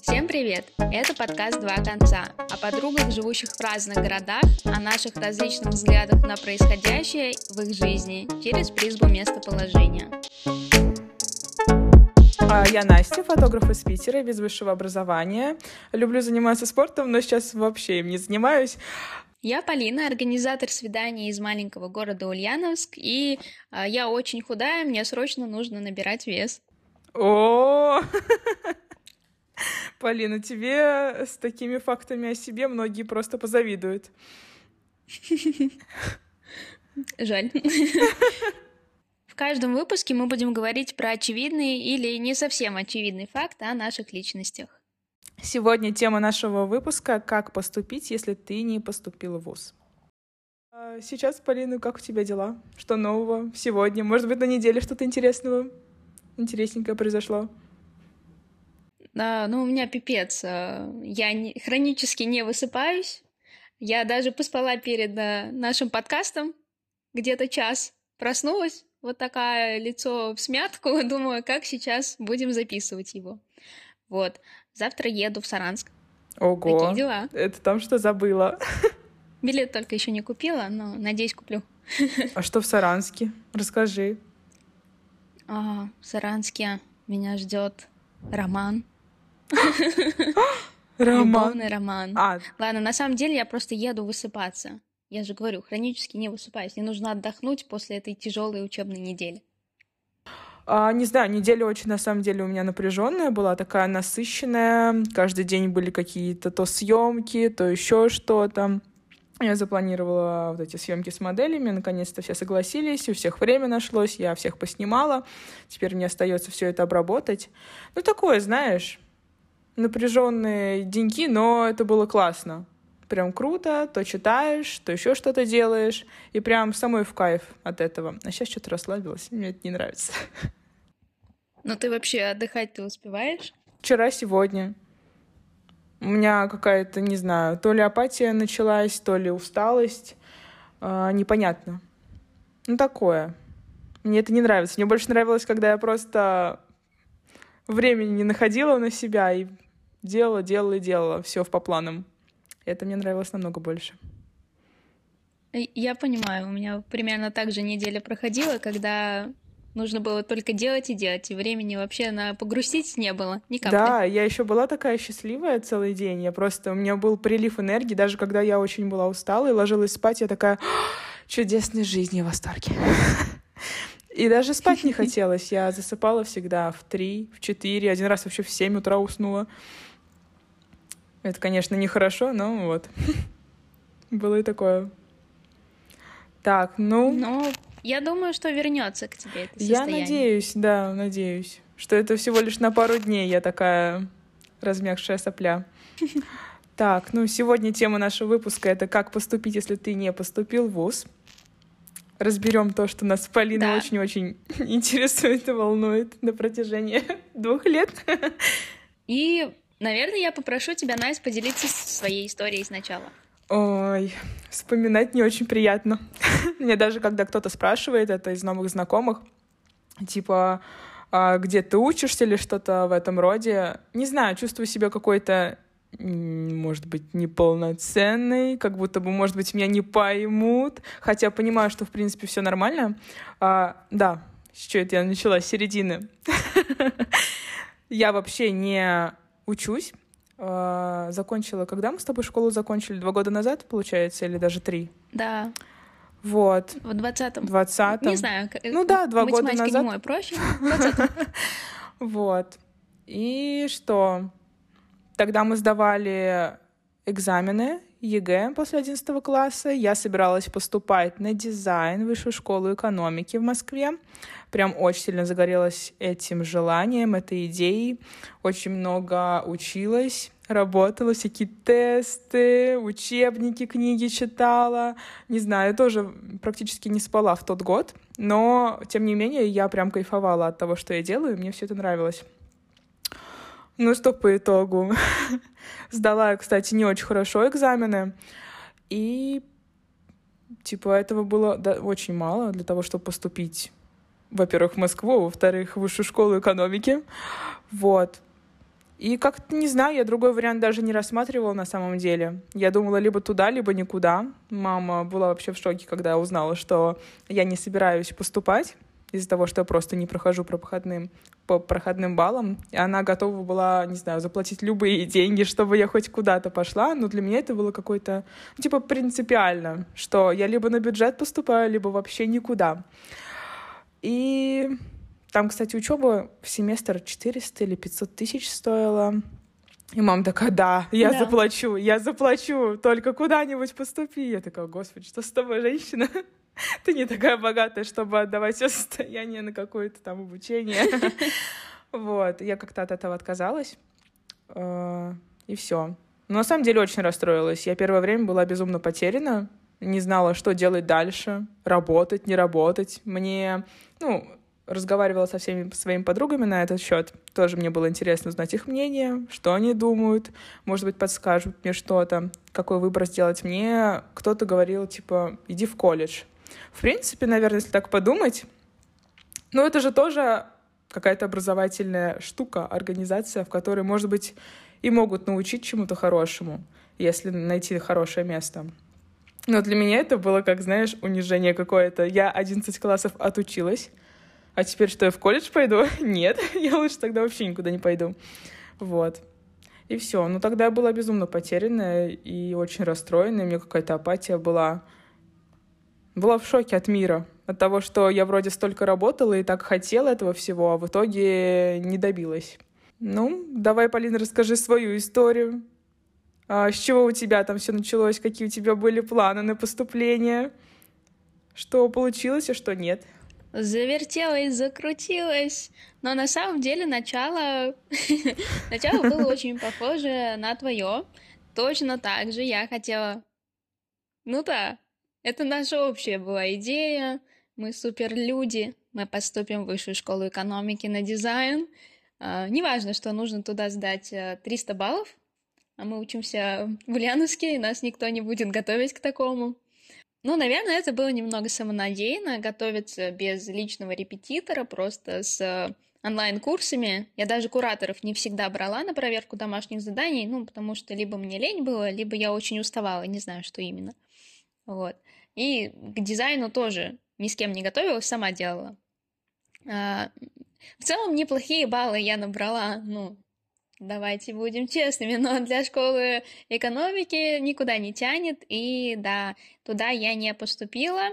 Всем привет! Это подкаст «Два конца» о подругах, живущих в разных городах, о наших различных взглядах на происходящее в их жизни через призму местоположения. А, Я Настя, фотограф из Питера, без высшего образования. Люблю заниматься спортом, но сейчас вообще им не занимаюсь. Я Полина, организатор свиданий из маленького города Ульяновск, и а, я очень худая, мне срочно нужно набирать вес. О, Полина, тебе с такими фактами о себе многие просто позавидуют. Жаль. В каждом выпуске мы будем говорить про очевидный или не совсем очевидный факт о наших личностях. Сегодня тема нашего выпуска «Как поступить, если ты не поступил в ВУЗ?». А Сейчас, Полина, как у тебя дела? Что нового сегодня? Может быть, на неделе что-то интересного, интересненькое произошло? Да, ну, у меня пипец. а, Я не- хронически не высыпаюсь. Я даже поспала перед а, нашим подкастом где-то час. Проснулась, вот такая лицо в смятку. Думаю, как сейчас будем записывать его. Вот. Завтра еду в Саранск. Ого, Такие дела. это там что забыла? Билет только еще не купила, но надеюсь куплю. А что в Саранске? Расскажи. А, в Саранске меня ждет роман. Роман. Любовный роман. А, Ладно, на самом деле я просто еду высыпаться. Я же говорю, хронически не высыпаюсь. Мне нужно отдохнуть после этой тяжелой учебной недели. А, не знаю, неделя очень, на самом деле, у меня напряженная была, такая насыщенная. Каждый день были какие-то то съемки, то еще что-то. Я запланировала вот эти съемки с моделями, наконец-то все согласились, у всех время нашлось, я всех поснимала. Теперь мне остается все это обработать. Ну, такое, знаешь, напряженные деньги, но это было классно. Прям круто, то читаешь, то еще что-то делаешь, и прям самой в кайф от этого. А сейчас что-то расслабилась, мне это не нравится. Но ты вообще отдыхать ты успеваешь? Вчера, сегодня. У меня какая-то, не знаю, то ли апатия началась, то ли усталость. А, непонятно. Ну, такое. Мне это не нравится. Мне больше нравилось, когда я просто времени не находила на себя и делала, делала и делала все по планам. Это мне нравилось намного больше. Э, Я понимаю, у меня примерно так же неделя проходила, когда нужно было только делать и делать, и времени вообще на погрустить не было ни капли. Да, я еще была такая счастливая целый день. Я просто, у меня был прилив энергии, даже когда я очень была устала и ложилась спать, я такая, чудесной жизни, в восторге. И даже спать не хотелось. Я засыпала всегда в три, в четыре, один раз вообще в семь утра уснула. Это, конечно, нехорошо, но вот. Было и такое. Так, ну... Но я думаю, что вернется к тебе это Я состояние. надеюсь, да, надеюсь, что это всего лишь на пару дней я такая размягшая сопля. Так, ну сегодня тема нашего выпуска это как поступить, если ты не поступил в ВУЗ. Разберем то, что нас Да. очень-очень интересует и волнует на протяжении двух лет. И, наверное, я попрошу тебя, Настя, поделиться своей историей сначала. Ой, вспоминать не очень приятно. Мне даже, когда кто-то спрашивает это из новых знакомых, типа, «А где ты учишься или что-то в этом роде, не знаю, чувствую себя какой-то, может быть, неполноценной, как будто бы, может быть, меня не поймут, хотя понимаю, что, в принципе, все нормально. А, да, с чего это я начала? С середины. Я вообще не учусь. А, Закончила, когда мы с тобой школу закончили? Два года назад, получается, или даже три? Да, Вот, в двадцатом. двадцатом. Не знаю. Ну да, два года назад. не мой 20-м. Вот. И что? Тогда мы сдавали экзамены ЕГЭ после 11 класса. Я собиралась поступать на дизайн в высшую школу экономики в Москве. Прям очень сильно загорелась этим желанием, этой идеей. Очень много училась, работала, всякие тесты, учебники, книги читала. Не знаю, я тоже практически не спала в тот год, но, тем не менее, я прям кайфовала от того, что я делаю, и мне все это нравилось. Ну что по итогу? Сдала я, кстати, не очень хорошо экзамены, и типа этого было да, очень мало для того, чтобы поступить, во-первых, в Москву, во-вторых, в высшую школу экономики. Вот. И как-то, не знаю, я другой вариант даже не рассматривала на самом деле. Я думала либо туда, либо никуда. Мама была вообще в шоке, когда узнала, что я не собираюсь поступать из-за того, что я просто не прохожу по проходным, по проходным баллам. И она готова была, не знаю, заплатить любые деньги, чтобы я хоть куда-то пошла. Но для меня это было какое-то, ну, типа, принципиально, что я либо на бюджет поступаю, либо вообще никуда. И там, кстати, учеба в семестр 400 или 500 тысяч стоила. И мама такая, да, я да. заплачу, я заплачу, только куда-нибудь поступи. Я такая, господи, что с тобой, женщина? Ты не такая богатая, чтобы отдавать все состояние на какое-то там обучение. Вот, я как-то от этого отказалась. Э, и все. Но на самом деле очень расстроилась. Я первое время была безумно потеряна, не знала, что делать дальше, работать, не работать. Мне, ну, разговаривала со всеми своими подругами на этот счет. Тоже мне было интересно узнать их мнение, что они думают, может быть, подскажут мне что-то, какой выбор сделать мне. Кто-то говорил, типа, иди в колледж. В принципе, наверное, если так подумать, ну, это же тоже какая-то образовательная штука, организация, в которой, может быть, и могут научить чему-то хорошему, если найти хорошее место. Но для меня это было, как, знаешь, унижение какое-то. Я 11 классов отучилась, а теперь что, я в колледж пойду? Нет, я лучше тогда вообще никуда не пойду. Вот. И все. Ну, тогда я была безумно потерянная и очень расстроенная. У меня какая-то апатия была. Была в шоке от мира. От того, что я вроде столько работала и так хотела этого всего, а в итоге не добилась. Ну, давай, Полина, расскажи свою историю. А, с чего у тебя там все началось? Какие у тебя были планы на поступление? Что получилось, а что нет? завертелась, закрутилась. Но на самом деле начало, начало было очень похоже на твое. Точно так же я хотела... Ну да, это наша общая была идея. Мы супер люди. Мы поступим в высшую школу экономики на дизайн. А, неважно, что нужно туда сдать 300 э, баллов, а мы учимся в Ульяновске, и нас никто не будет готовить к такому. Ну, наверное, это было немного самонадеянно, готовиться без личного репетитора, просто с онлайн-курсами. Я даже кураторов не всегда брала на проверку домашних заданий, ну, потому что либо мне лень было, либо я очень уставала, не знаю, что именно. Вот. И к дизайну тоже ни с кем не готовилась, сама делала. А, в целом неплохие баллы я набрала, ну, Давайте будем честными, но для школы экономики никуда не тянет, и да, туда я не поступила,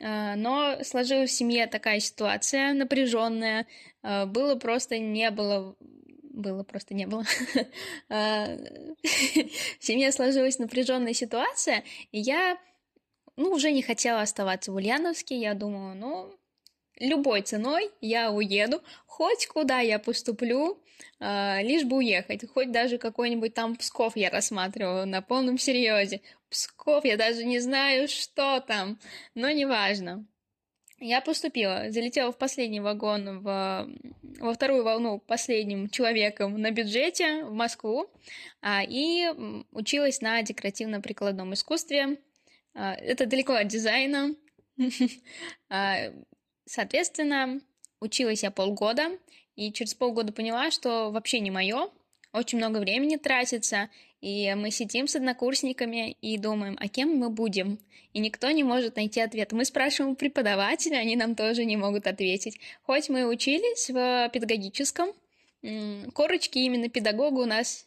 а, но сложилась в семье такая ситуация напряженная, а, было просто не было было просто не было. В семье сложилась напряженная ситуация, и я ну, уже не хотела оставаться в Ульяновске. Я думала, ну, любой ценой я уеду, хоть куда я поступлю, э, лишь бы уехать, хоть даже какой-нибудь там Псков я рассматриваю на полном серьезе. Псков, я даже не знаю, что там, но неважно. Я поступила, залетела в последний вагон, в, во вторую волну последним человеком на бюджете в Москву а, и училась на декоративно-прикладном искусстве. А, это далеко от дизайна. А, Соответственно, училась я полгода, и через полгода поняла, что вообще не мое, очень много времени тратится, и мы сидим с однокурсниками и думаем, а кем мы будем? И никто не может найти ответ. Мы спрашиваем у преподавателя, они нам тоже не могут ответить. Хоть мы учились в педагогическом, корочки именно педагога у нас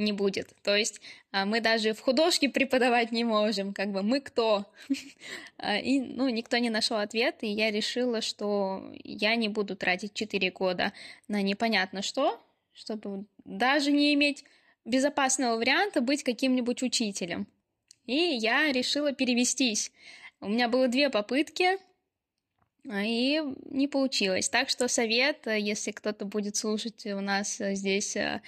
не будет. То есть а, мы даже в художке преподавать не можем, как бы мы кто? А, и, ну, никто не нашел ответ, и я решила, что я не буду тратить 4 года на непонятно что, чтобы даже не иметь безопасного варианта быть каким-нибудь учителем. И я решила перевестись. У меня было две попытки, и не получилось. Так что совет, э, если кто-то будет слушать у нас э, здесь э,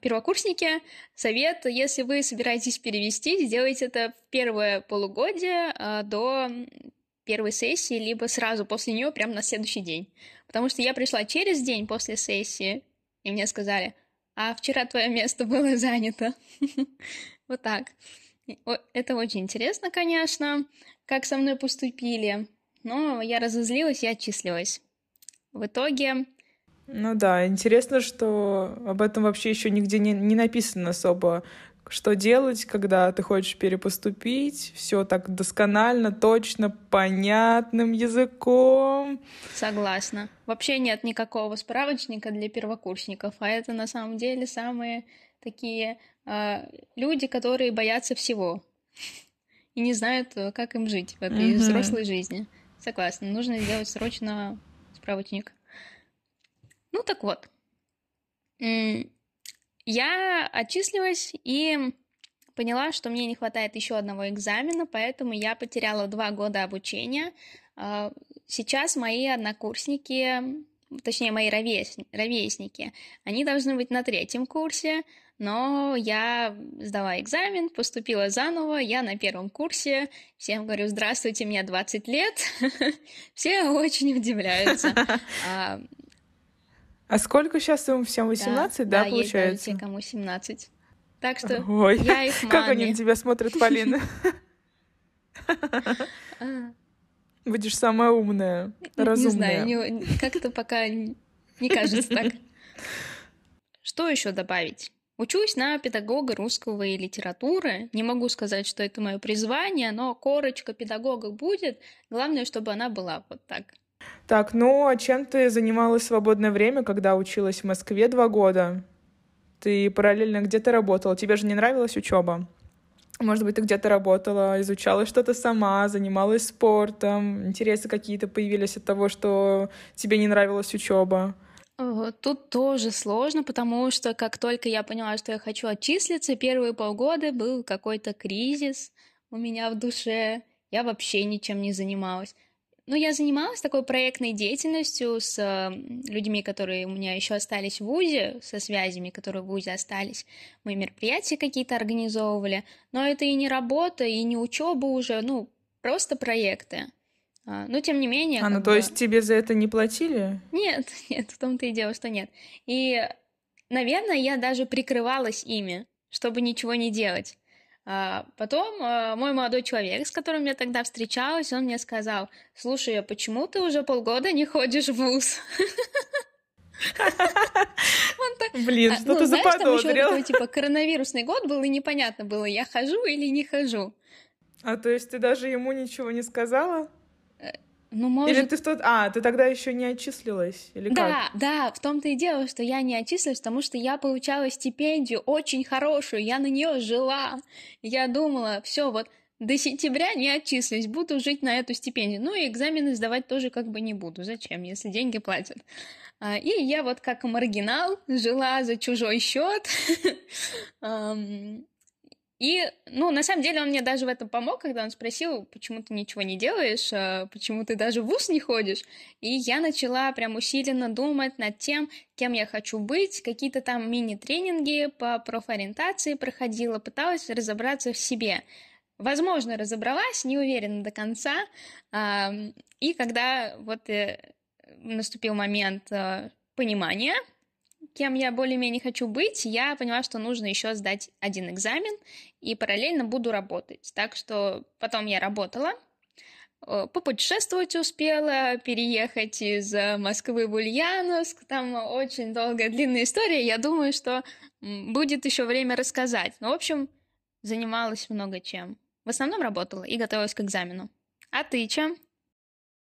первокурсники, совет, если вы собираетесь перевести, сделайте это в первое полугодие до первой сессии, либо сразу после нее, прямо на следующий день. Потому что я пришла через день после сессии, и мне сказали, а вчера твое место было занято. Вот так. Это очень интересно, конечно, как со мной поступили но я разозлилась и отчислилась. В итоге... Ну да, интересно, что об этом вообще еще нигде не, не написано особо, что делать, когда ты хочешь перепоступить, все так досконально, точно, понятным языком. Согласна. Вообще нет никакого справочника для первокурсников, а это на самом деле самые такие э, люди, которые боятся всего и не знают, как им жить в этой mm-hmm. взрослой жизни. Согласна. Нужно сделать срочно справочник. Ну так вот. Я отчислилась и поняла, что мне не хватает еще одного экзамена, поэтому я потеряла два года обучения. А, сейчас мои однокурсники, точнее мои ровесники, они должны быть на третьем курсе, но я сдала экзамен, поступила заново, я на первом курсе, всем говорю, здравствуйте, мне 20 лет, все очень удивляются. А, а сколько сейчас им всем 18, да, да, да получается? Да, кому 17. Так что Ой, я их маме. Как они на тебя смотрят, Полина? Будешь самая умная, разумная. Не знаю, как-то пока не кажется так. Что еще добавить? Учусь на педагога русского и литературы. Не могу сказать, что это мое призвание, но корочка педагога будет. Главное, чтобы она была вот так. Так, ну а чем ты занималась в свободное время, когда училась в Москве два года? Ты параллельно где-то работала. Тебе же не нравилась учеба? Может быть, ты где-то работала, изучала что-то сама, занималась спортом, интересы какие-то появились от того, что тебе не нравилась учеба. Тут тоже сложно, потому что как только я поняла, что я хочу отчислиться, первые полгода был какой-то кризис у меня в душе. Я вообще ничем не занималась. Но я занималась такой проектной деятельностью с людьми, которые у меня еще остались в ВУЗе, со связями, которые в ВУЗе остались. Мы мероприятия какие-то организовывали. Но это и не работа, и не учеба уже, ну, просто проекты. А, но тем не менее... А, ну то бы... есть тебе за это не платили? Нет, нет, в том-то и дело, что нет. И, наверное, я даже прикрывалась ими, чтобы ничего не делать. А потом а, мой молодой человек, с которым я тогда встречалась, он мне сказал, слушай, а почему ты уже полгода не ходишь в ВУЗ? Блин, что ну, ты заподозрил? Такой, типа, коронавирусный год был, и непонятно было, я хожу или не хожу. А то есть ты даже ему ничего не сказала? Ну, может... Или ты что А, ты тогда еще не отчислилась? Или да, как? да, в том-то и дело, что я не отчислилась, потому что я получала стипендию очень хорошую, я на нее жила. Я думала, все, вот до сентября не отчислюсь, буду жить на эту стипендию. Ну и экзамены сдавать тоже как бы не буду. Зачем, если деньги платят? А, и я вот как маргинал жила за чужой счет. И, ну, на самом деле он мне даже в этом помог, когда он спросил, почему ты ничего не делаешь, а почему ты даже в ВУЗ не ходишь. И я начала прям усиленно думать над тем, кем я хочу быть, какие-то там мини-тренинги по профориентации проходила, пыталась разобраться в себе. Возможно, разобралась, не уверена до конца. И когда вот э, наступил момент э, понимания, кем я более-менее хочу быть, я поняла, что нужно еще сдать один экзамен и параллельно буду работать. Так что потом я работала, э, попутешествовать успела, переехать из Москвы в Ульяновск. Там очень долгая, длинная история. Я думаю, что будет еще время рассказать. Но, в общем, занималась много чем. В основном работала и готовилась к экзамену. А ты чем?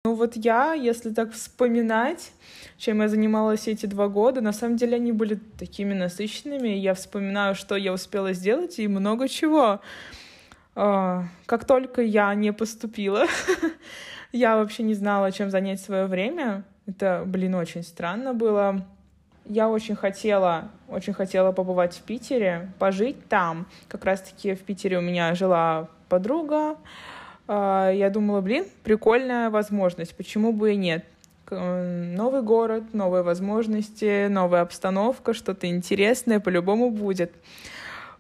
Ну вот я, если так вспоминать, чем я занималась эти два года, на самом деле они были такими насыщенными. Я вспоминаю, что я успела сделать, и много чего. А, как только я не поступила, я вообще не знала, чем занять свое время. Это, блин, очень странно было. Я очень хотела, очень хотела побывать в Питере, пожить там. Как раз-таки в Питере у меня жила подруга, я думала, блин, прикольная возможность, почему бы и нет. Новый город, новые возможности, новая обстановка, что-то интересное по-любому будет.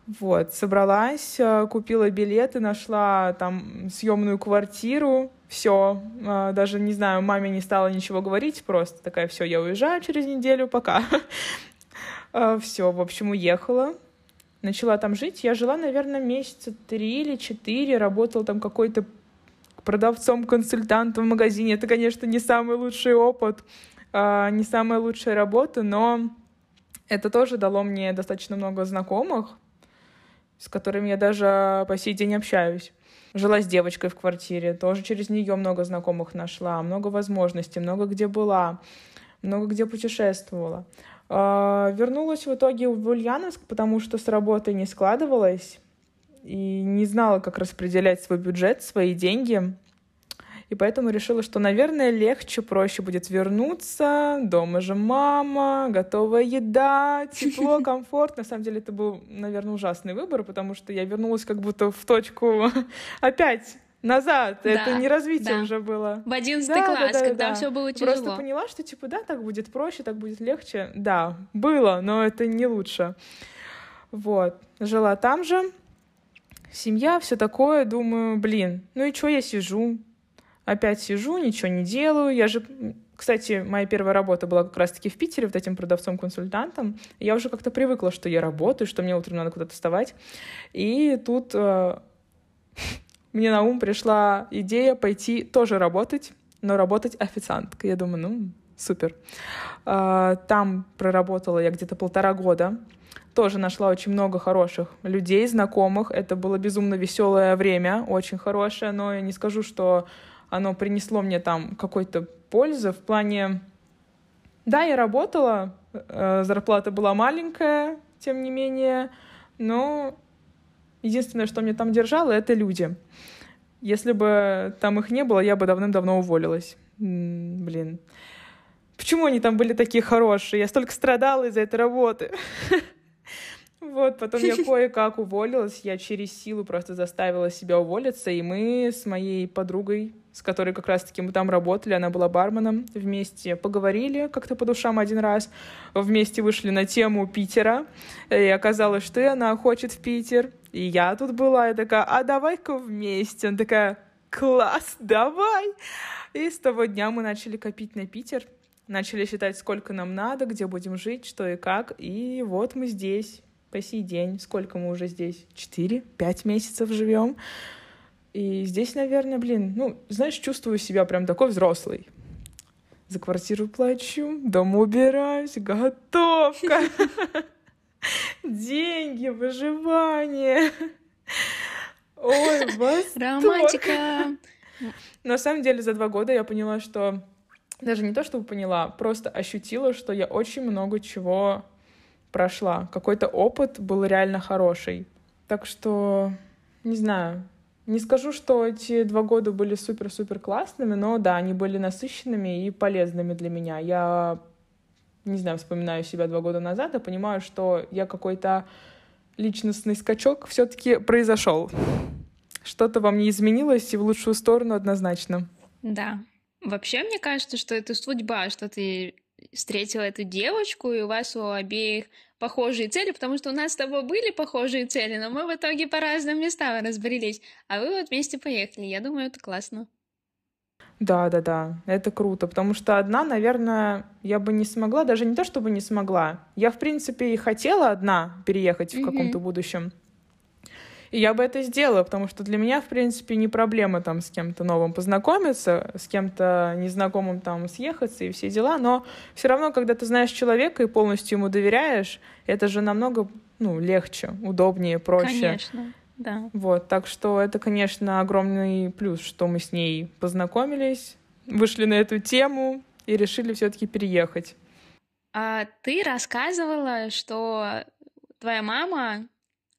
Вот, собралась, а, купила билеты, нашла там съемную квартиру, все, а, даже не знаю, маме не стала ничего говорить, просто такая, все, я уезжаю через неделю, пока. Все, в общем, уехала, начала там жить. Я жила, наверное, месяца три или четыре, работала там какой-то продавцом-консультантом в магазине. Это, конечно, не самый лучший опыт. а, не самая лучшая работа, но это тоже дало мне достаточно много знакомых, с которыми я даже по сей день общаюсь. Жила с девочкой в квартире, тоже через нее много знакомых нашла, много возможностей, много где была, много где путешествовала. А, вернулась в итоге в Ульяновск, потому что с работы не складывалось и не знала, как распределять свой бюджет, свои деньги. И поэтому решила, что, наверное, легче, проще будет вернуться. Дома же мама, готовая еда, тепло, комфорт. На самом деле это был, наверное, ужасный выбор, потому что я вернулась как будто в точку опять назад. Да, это не развитие да. уже было. В одиннадцатый да, класс, да, да, когда да. все было тяжело. Просто поняла, что типа да, так будет проще, так будет легче. Да, было, но это не лучше. Вот. Жила там же. Семья, все такое. Думаю, блин, ну и что я сижу? Опять сижу, ничего не делаю. Я же кстати, моя первая работа была как раз-таки в Питере, вот этим продавцом-консультантом. Я уже как-то привыкла, что я работаю, что мне утром надо куда-то вставать. И тут э, мне на ум пришла идея пойти тоже работать, но работать официанткой. Я думаю, ну, супер. Э, там проработала я где-то полтора года. Тоже нашла очень много хороших людей, знакомых. Это было безумно веселое время, очень хорошее, но я не скажу, что оно принесло мне там какой-то пользы в плане... Да, я работала, э, зарплата была маленькая, тем не менее, но единственное, что мне там держало, это люди. Если бы там их не было, я бы давным-давно уволилась. Блин. Почему они там были такие хорошие? Я столько страдала из-за этой работы. Вот, потом я кое-как уволилась, я через силу просто заставила себя уволиться, и мы с моей подругой, с которой как раз-таки мы там работали, она была барменом, вместе поговорили как-то по душам один раз, вместе вышли на тему Питера, и оказалось, что и она хочет в Питер, и я тут была, я такая, а давай-ка вместе, она такая, класс, давай! И с того дня мы начали копить на Питер, начали считать, сколько нам надо, где будем жить, что и как, и вот мы здесь по сей день. Сколько мы уже здесь? Четыре, пять месяцев живем. И здесь, наверное, блин, ну, знаешь, чувствую себя прям такой взрослый. За квартиру плачу, дом убираюсь, готовка, деньги, выживание. Ой, восторг. Романтика. На самом деле за два года я поняла, что даже не то, чтобы поняла, просто ощутила, что я очень много чего прошла. Какой-то опыт был реально хороший. Так что, не знаю, не скажу, что эти два года были супер-супер классными, но да, они были насыщенными и полезными для меня. Я, не знаю, вспоминаю себя два года назад и понимаю, что я какой-то личностный скачок все-таки произошел. Что-то во мне изменилось и в лучшую сторону однозначно. Да. Вообще, мне кажется, что это судьба, что ты встретила эту девочку, и у вас у обеих похожие цели, потому что у нас с тобой были похожие цели, но мы в итоге по разным местам разбрелись, а вы вот вместе поехали. Я думаю, это классно. Да, да, да, это круто, потому что одна, наверное, я бы не смогла, даже не то, чтобы не смогла. Я, в принципе, и хотела одна переехать в mm-hmm. каком-то будущем. И я бы это сделала, потому что для меня, в принципе, не проблема там с кем-то новым познакомиться, с кем-то незнакомым там съехаться и все дела, но все равно, когда ты знаешь человека и полностью ему доверяешь, это же намного ну, легче, удобнее, проще. Конечно, да. Вот, так что это, конечно, огромный плюс, что мы с ней познакомились, вышли на эту тему и решили все-таки переехать. А ты рассказывала, что твоя мама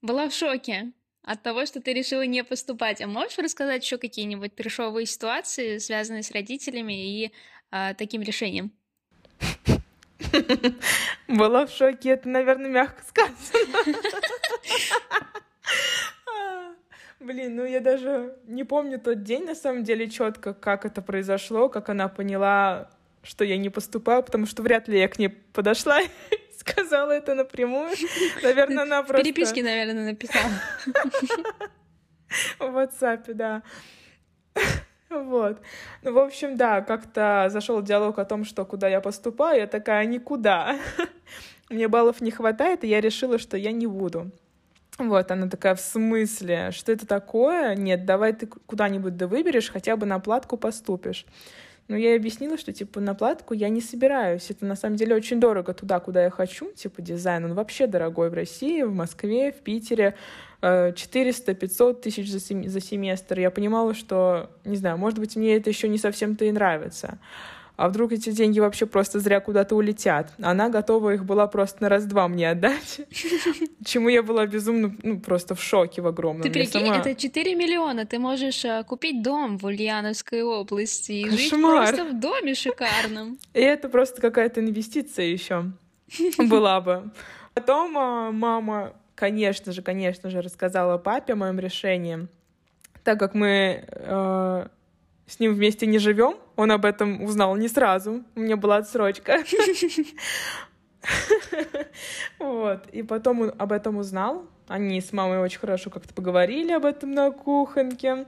была в шоке от того, что ты решила не поступать. А можешь рассказать еще какие-нибудь трешовые ситуации, связанные с родителями и а, таким решением? Была в шоке, это, наверное, мягко сказано. Блин, ну я даже не помню тот день, на самом деле, четко, как это произошло, как она поняла, что я не поступаю, потому что вряд ли я к ней подошла сказала это напрямую. Наверное, она просто... Переписки, наверное, написала. В WhatsApp, да. Вот. Ну, в общем, да, как-то зашел диалог о том, что куда я поступаю, я такая, никуда. Мне баллов не хватает, и я решила, что я не буду. Вот, она такая, в смысле? Что это такое? Нет, давай ты куда-нибудь да выберешь, хотя бы на платку поступишь. Но я ей объяснила, что, типа, на платку я не собираюсь. Это, на самом деле, очень дорого туда, куда я хочу. Типа, дизайн, он вообще дорогой в России, в Москве, в Питере. 400-500 тысяч за, сем... за семестр. Я понимала, что, не знаю, может быть, мне это еще не совсем-то и нравится а вдруг эти деньги вообще просто зря куда-то улетят. Она готова их была просто на раз-два мне отдать, чему я была безумно, ну, просто в шоке в огромном. Ты прикинь, сама... это 4 миллиона, ты можешь а, купить дом в Ульяновской области и Кошмар. жить просто в доме шикарном. И это просто какая-то инвестиция еще была бы. Потом а, мама, конечно же, конечно же, рассказала папе о моем решении, так как мы э, с ним вместе не живем. Он об этом узнал не сразу. У меня была отсрочка. Вот. И потом он об этом узнал. Они с мамой очень хорошо как-то поговорили об этом на кухоньке.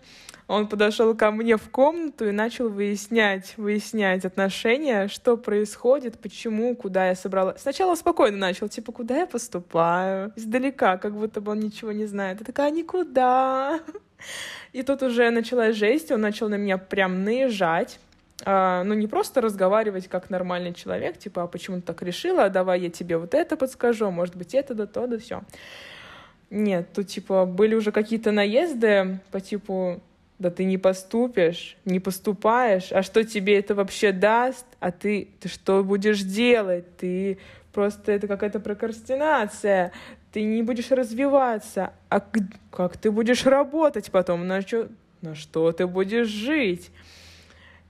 Он подошел ко мне в комнату и начал выяснять, выяснять отношения, что происходит, почему, куда я собралась. Сначала спокойно начал, типа, куда я поступаю? Издалека, как будто бы он ничего не знает. Я такая, никуда. И тут уже началась жесть, он начал на меня прям наезжать. А, ну, не просто разговаривать как нормальный человек, типа, а почему ты так решила, а давай я тебе вот это подскажу, может быть, это, да то, да все. Нет, тут, типа, были уже какие-то наезды по типу, да ты не поступишь, не поступаешь, а что тебе это вообще даст, а ты, ты что будешь делать, ты просто это какая-то прокрастинация, ты не будешь развиваться, а как ты будешь работать потом, на что, на что ты будешь жить?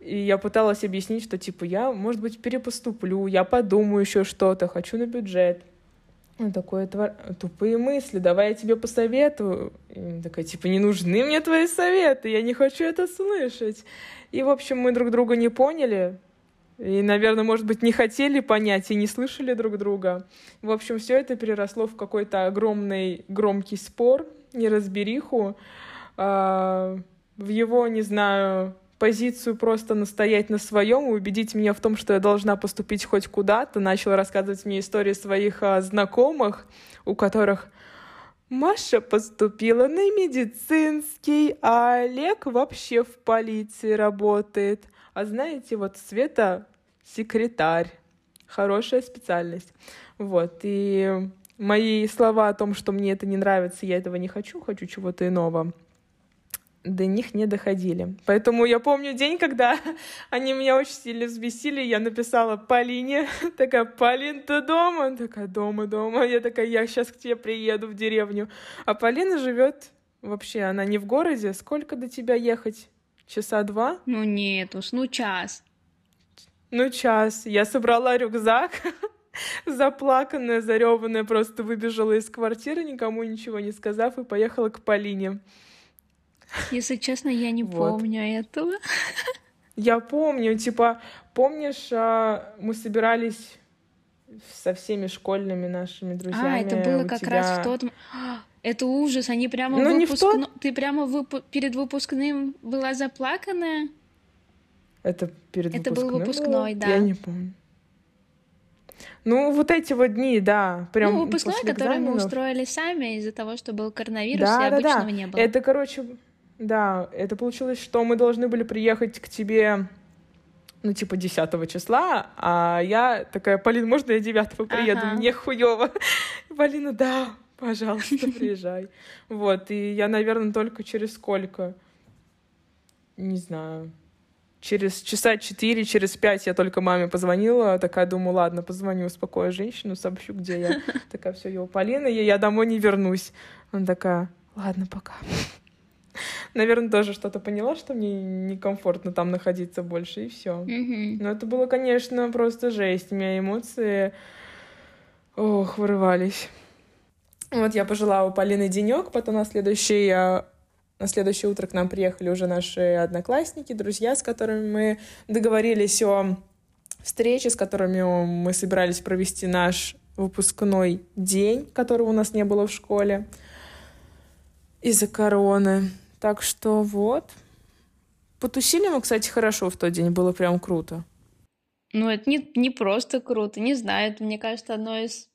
И я пыталась объяснить, что, типа, я, может быть, перепоступлю, я подумаю еще что-то, хочу на бюджет. Он такой, твор... тупые мысли, давай я тебе посоветую. И такая, типа, не нужны мне твои советы, я не хочу это слышать. И, в общем, мы друг друга не поняли, и, наверное, может быть, не хотели понять и не слышали друг друга. В общем, все это переросло в какой-то огромный громкий спор, неразбериху, э, в его, не знаю, позицию просто настоять на своем и убедить меня в том, что я должна поступить хоть куда-то. Начал рассказывать мне истории своих а, знакомых, у которых Маша поступила на медицинский, а Олег вообще в полиции работает. А знаете, вот Света секретарь, хорошая специальность. Вот, и мои слова о том, что мне это не нравится, я этого не хочу, хочу чего-то иного, до них не доходили. Поэтому я помню день, когда они меня очень сильно взбесили, я написала Полине, такая, Полин, ты дома? Она такая, дома, дома. Я такая, я сейчас к тебе приеду в деревню. А Полина живет вообще, она не в городе. Сколько до тебя ехать? Часа два? Ну нет уж, ну час. Ну час. Я собрала рюкзак, заплаканная, зареванная, просто выбежала из квартиры, никому ничего не сказав, и поехала к Полине. Если честно, я не вот. помню этого. Я помню, типа, помнишь, а, мы собирались со всеми школьными нашими друзьями. А, это было как тебя... раз в тот... Это ужас, они прямо ну, выпуск... в тот... Ты прямо вып... перед выпускным была заплаканная? Это перед Это был выпускной, было? да. Я не помню. Ну, вот эти вот дни, да, прям Ну, выпускной, который мы устроили сами из-за того, что был коронавирус, да, и да, обычного да. не было. Это, короче, да, это получилось, что мы должны были приехать к тебе ну, типа, 10 числа, а я такая, Полин, можно я 9 приеду? Ага. Мне хуёво. Полина, да, пожалуйста, приезжай. Вот, и я, наверное, только через сколько? Не знаю. Через часа четыре, через пять я только маме позвонила, такая думаю, ладно, позвоню, успокою женщину, сообщу, где я. Такая, все, его Полина, я, я домой не вернусь. Она такая, ладно, пока. Наверное, тоже что-то поняла, что мне некомфортно там находиться больше, и все. Mm-hmm. Но это было, конечно, просто жесть. У меня эмоции, ох, вырывались. Вот я пожила у Полины денек, потом на следующий на следующее утро к нам приехали уже наши одноклассники, друзья, с которыми мы договорились о встрече, с которыми мы собирались провести наш выпускной день, которого у нас не было в школе из-за короны. Так что вот. Потусили мы, кстати, хорошо в тот день, было прям круто. Ну, это не, не просто круто, не знаю, это, мне кажется, одно из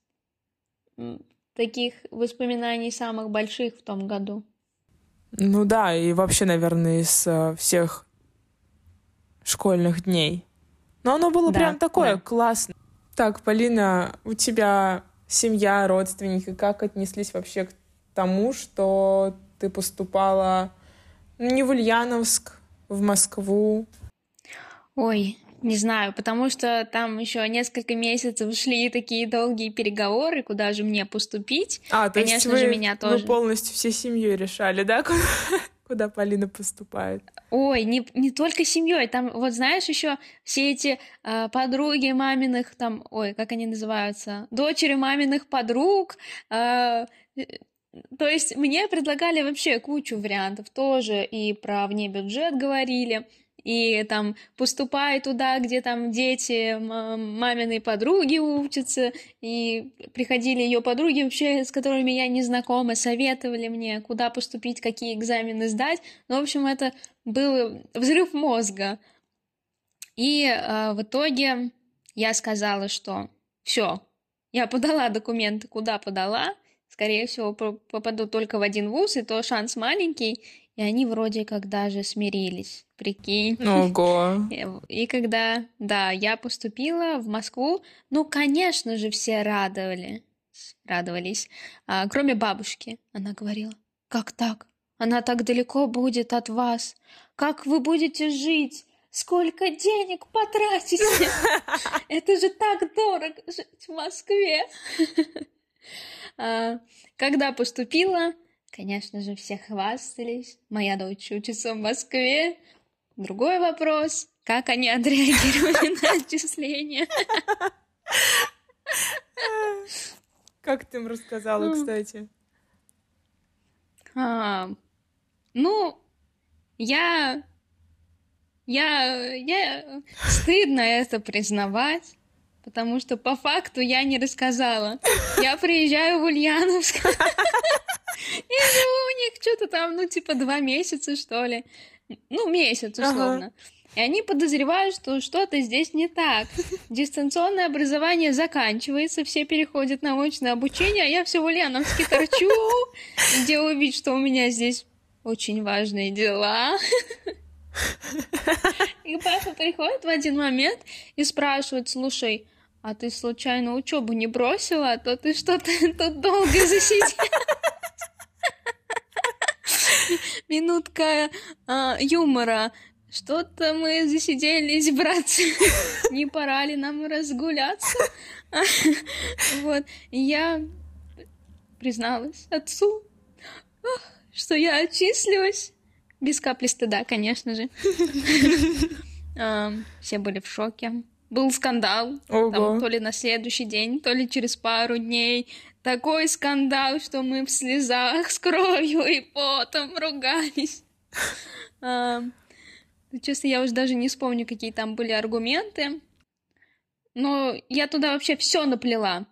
таких воспоминаний самых больших в том году. Ну да, и вообще, наверное, из uh, всех школьных дней. Но оно было Да, прям такое да. классное. Так, Полина, у тебя семья, родственники, как отнеслись вообще к тому, что ты поступала ну, не в Ульяновск, в Москву? Ой, не знаю, потому что там еще несколько месяцев шли такие долгие переговоры, куда же мне поступить. А, то Конечно есть вы, же, меня вы тоже. полностью всей семьей решали, да, куда, Полина поступает? Ой, не, не только семьей, там, вот знаешь, еще все эти а, подруги маминых, там, ой, как они называются, дочери маминых подруг, а, э, то есть мне предлагали вообще кучу вариантов тоже, и про вне бюджет говорили, и там поступай туда, где там дети маминой подруги учатся, и приходили ее подруги вообще, с которыми я не знакома, советовали мне, куда поступить, какие экзамены сдать. Ну, в общем, это был взрыв мозга. И э, в итоге я сказала, что все, я подала документы, куда подала, скорее всего, по- попаду только в один вуз, и то шанс маленький, и они вроде как даже смирились, прикинь. Ого. И когда, да, я поступила в Москву, ну, конечно же, все радовали, радовались, А, кроме бабушки. Она говорила, как так? Она так далеко будет от вас. Как вы будете жить? Сколько денег потратите? Это же так дорого жить в Москве. А, Когда поступила, конечно же, все хвастались. Моя дочь учится в Москве. Другой вопрос, как они отреагировали на отчисление. Как ты им рассказала, кстати? А, ну, я, я, я стыдно это признавать, потому что по факту я не рассказала. Я приезжаю в Ульяновск и живу у них что-то там, ну, типа два месяца, что ли. Ну, месяц, условно. И они подозревают, что что-то здесь не так. Дистанционное образование заканчивается, все переходят на очное обучение, а я все в Ульяновске торчу, делаю вид, что у меня здесь очень важные дела. И папа приходит в один момент и спрашивает, слушай, а ты случайно учебу не бросила, а то ты что-то тут долго засиделась. Минутка а, юмора. Что-то мы засиделись, братцы. Не пора ли нам разгуляться? Вот. Я призналась отцу, что я отчислилась. Без капли стыда, конечно же. Все были в шоке. Был скандал. Там, то ли на следующий день, то ли через пару дней. Такой скандал, что мы в слезах с кровью и потом ругались. Честно, я уже даже не вспомню, какие там были аргументы. Но я туда вообще все наплела.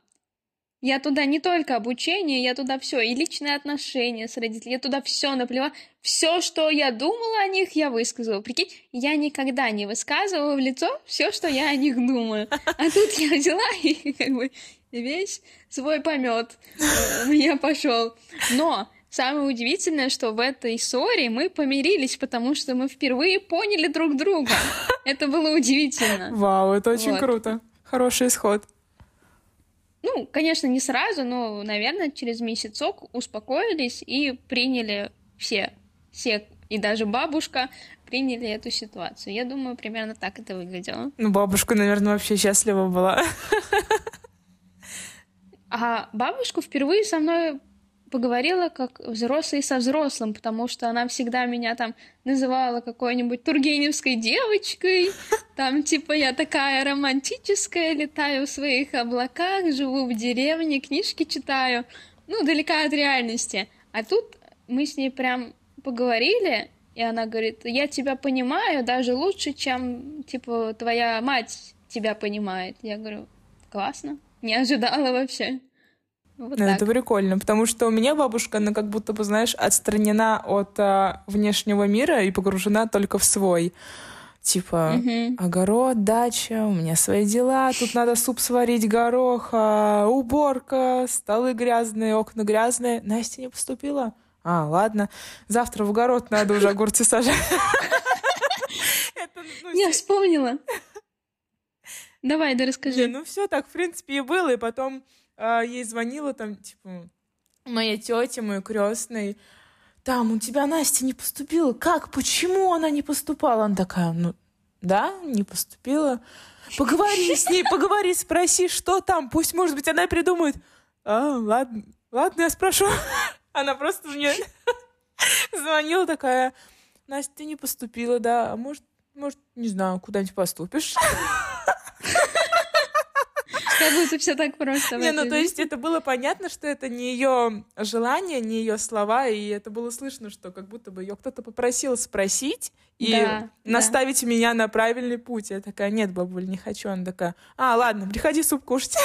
Я туда не только обучение, я туда все, и личные отношения с родителями, я туда все наплела. Все, что я думала о них, я высказала. Прикинь, я никогда не высказывала в лицо все, что я о них думаю. А тут я взяла и как бы весь свой помет у меня пошел. Но самое удивительное, что в этой ссоре мы помирились, потому что мы впервые поняли друг друга. Это было удивительно. Вау, это очень Вот. круто. Хороший исход. Ну, конечно, не сразу, но, наверное, через месяцок успокоились и приняли все, все, и даже бабушка приняли эту ситуацию. Я думаю, примерно так это выглядело. Ну, бабушка, наверное, вообще счастлива была. А бабушка впервые со мной поговорила как взрослый со взрослым, потому что она всегда меня там называла какой-нибудь тургеневской девочкой, там типа я такая романтическая, летаю в своих облаках, живу в деревне, книжки читаю, ну, далека от реальности. А тут мы с ней прям поговорили, и она говорит, я тебя понимаю даже лучше, чем, типа, твоя мать тебя понимает. Я говорю, классно, не ожидала вообще. Вот Ну, это прикольно, потому что у меня бабушка, она как будто бы, знаешь, отстранена от а, внешнего мира и погружена только в свой. Типа, Мгм. огород, дача, у меня свои дела, тут надо суп сварить, горох, а, уборка, столы грязные, окна грязные. Настя не поступила? А, ладно. Завтра в огород надо уже огурцы сажать. Ну, Я вспомнила. Давай, да расскажи. ну все так, в принципе, и было. И потом а, ей звонила там, типа, моя тетя, мой крестный. Там, у тебя Настя не поступила. Как? Почему она не поступала? Она такая, ну, да, не поступила. Поговори с ней, поговори, спроси, что там. Пусть, может быть, она придумает. А, ладно, ладно, я спрошу. Она просто мне звонила такая, Настя, ты не поступила, да, а может, может, не знаю, куда-нибудь поступишь. Как будто все так просто. Не, ну то есть это было понятно, что это не ее желание, не ее слова, и это было слышно, что как будто бы ее кто-то попросил спросить и Да, да. наставить меня на правильный путь. Я такая, нет, бабуль, не хочу. Она такая, а, ладно, приходи суп кушать.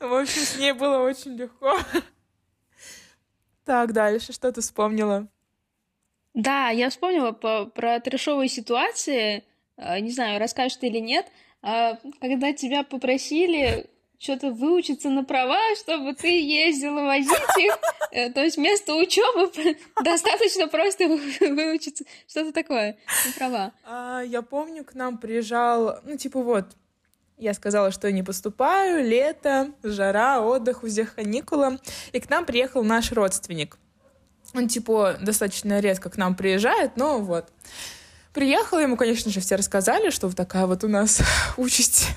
В общем, с ней было очень легко. Так, дальше, что ты вспомнила? Да, я вспомнила по- про трешовые ситуации. Э, Не знаю, расскажешь ты или нет. а, Когда тебя попросили что-то выучиться на права, чтобы ты ездила возить их. Э, То есть вместо учебы достаточно просто выучиться. Что-то такое. На права. А, я помню, к нам приезжал, ну, типа вот, я сказала, что я не поступаю, лето, жара, отдых, у всех каникулы, и к нам приехал наш родственник. Он, типа, достаточно редко к нам приезжает, но вот. Приехал, ему, конечно же, все рассказали, что вот такая вот у нас участь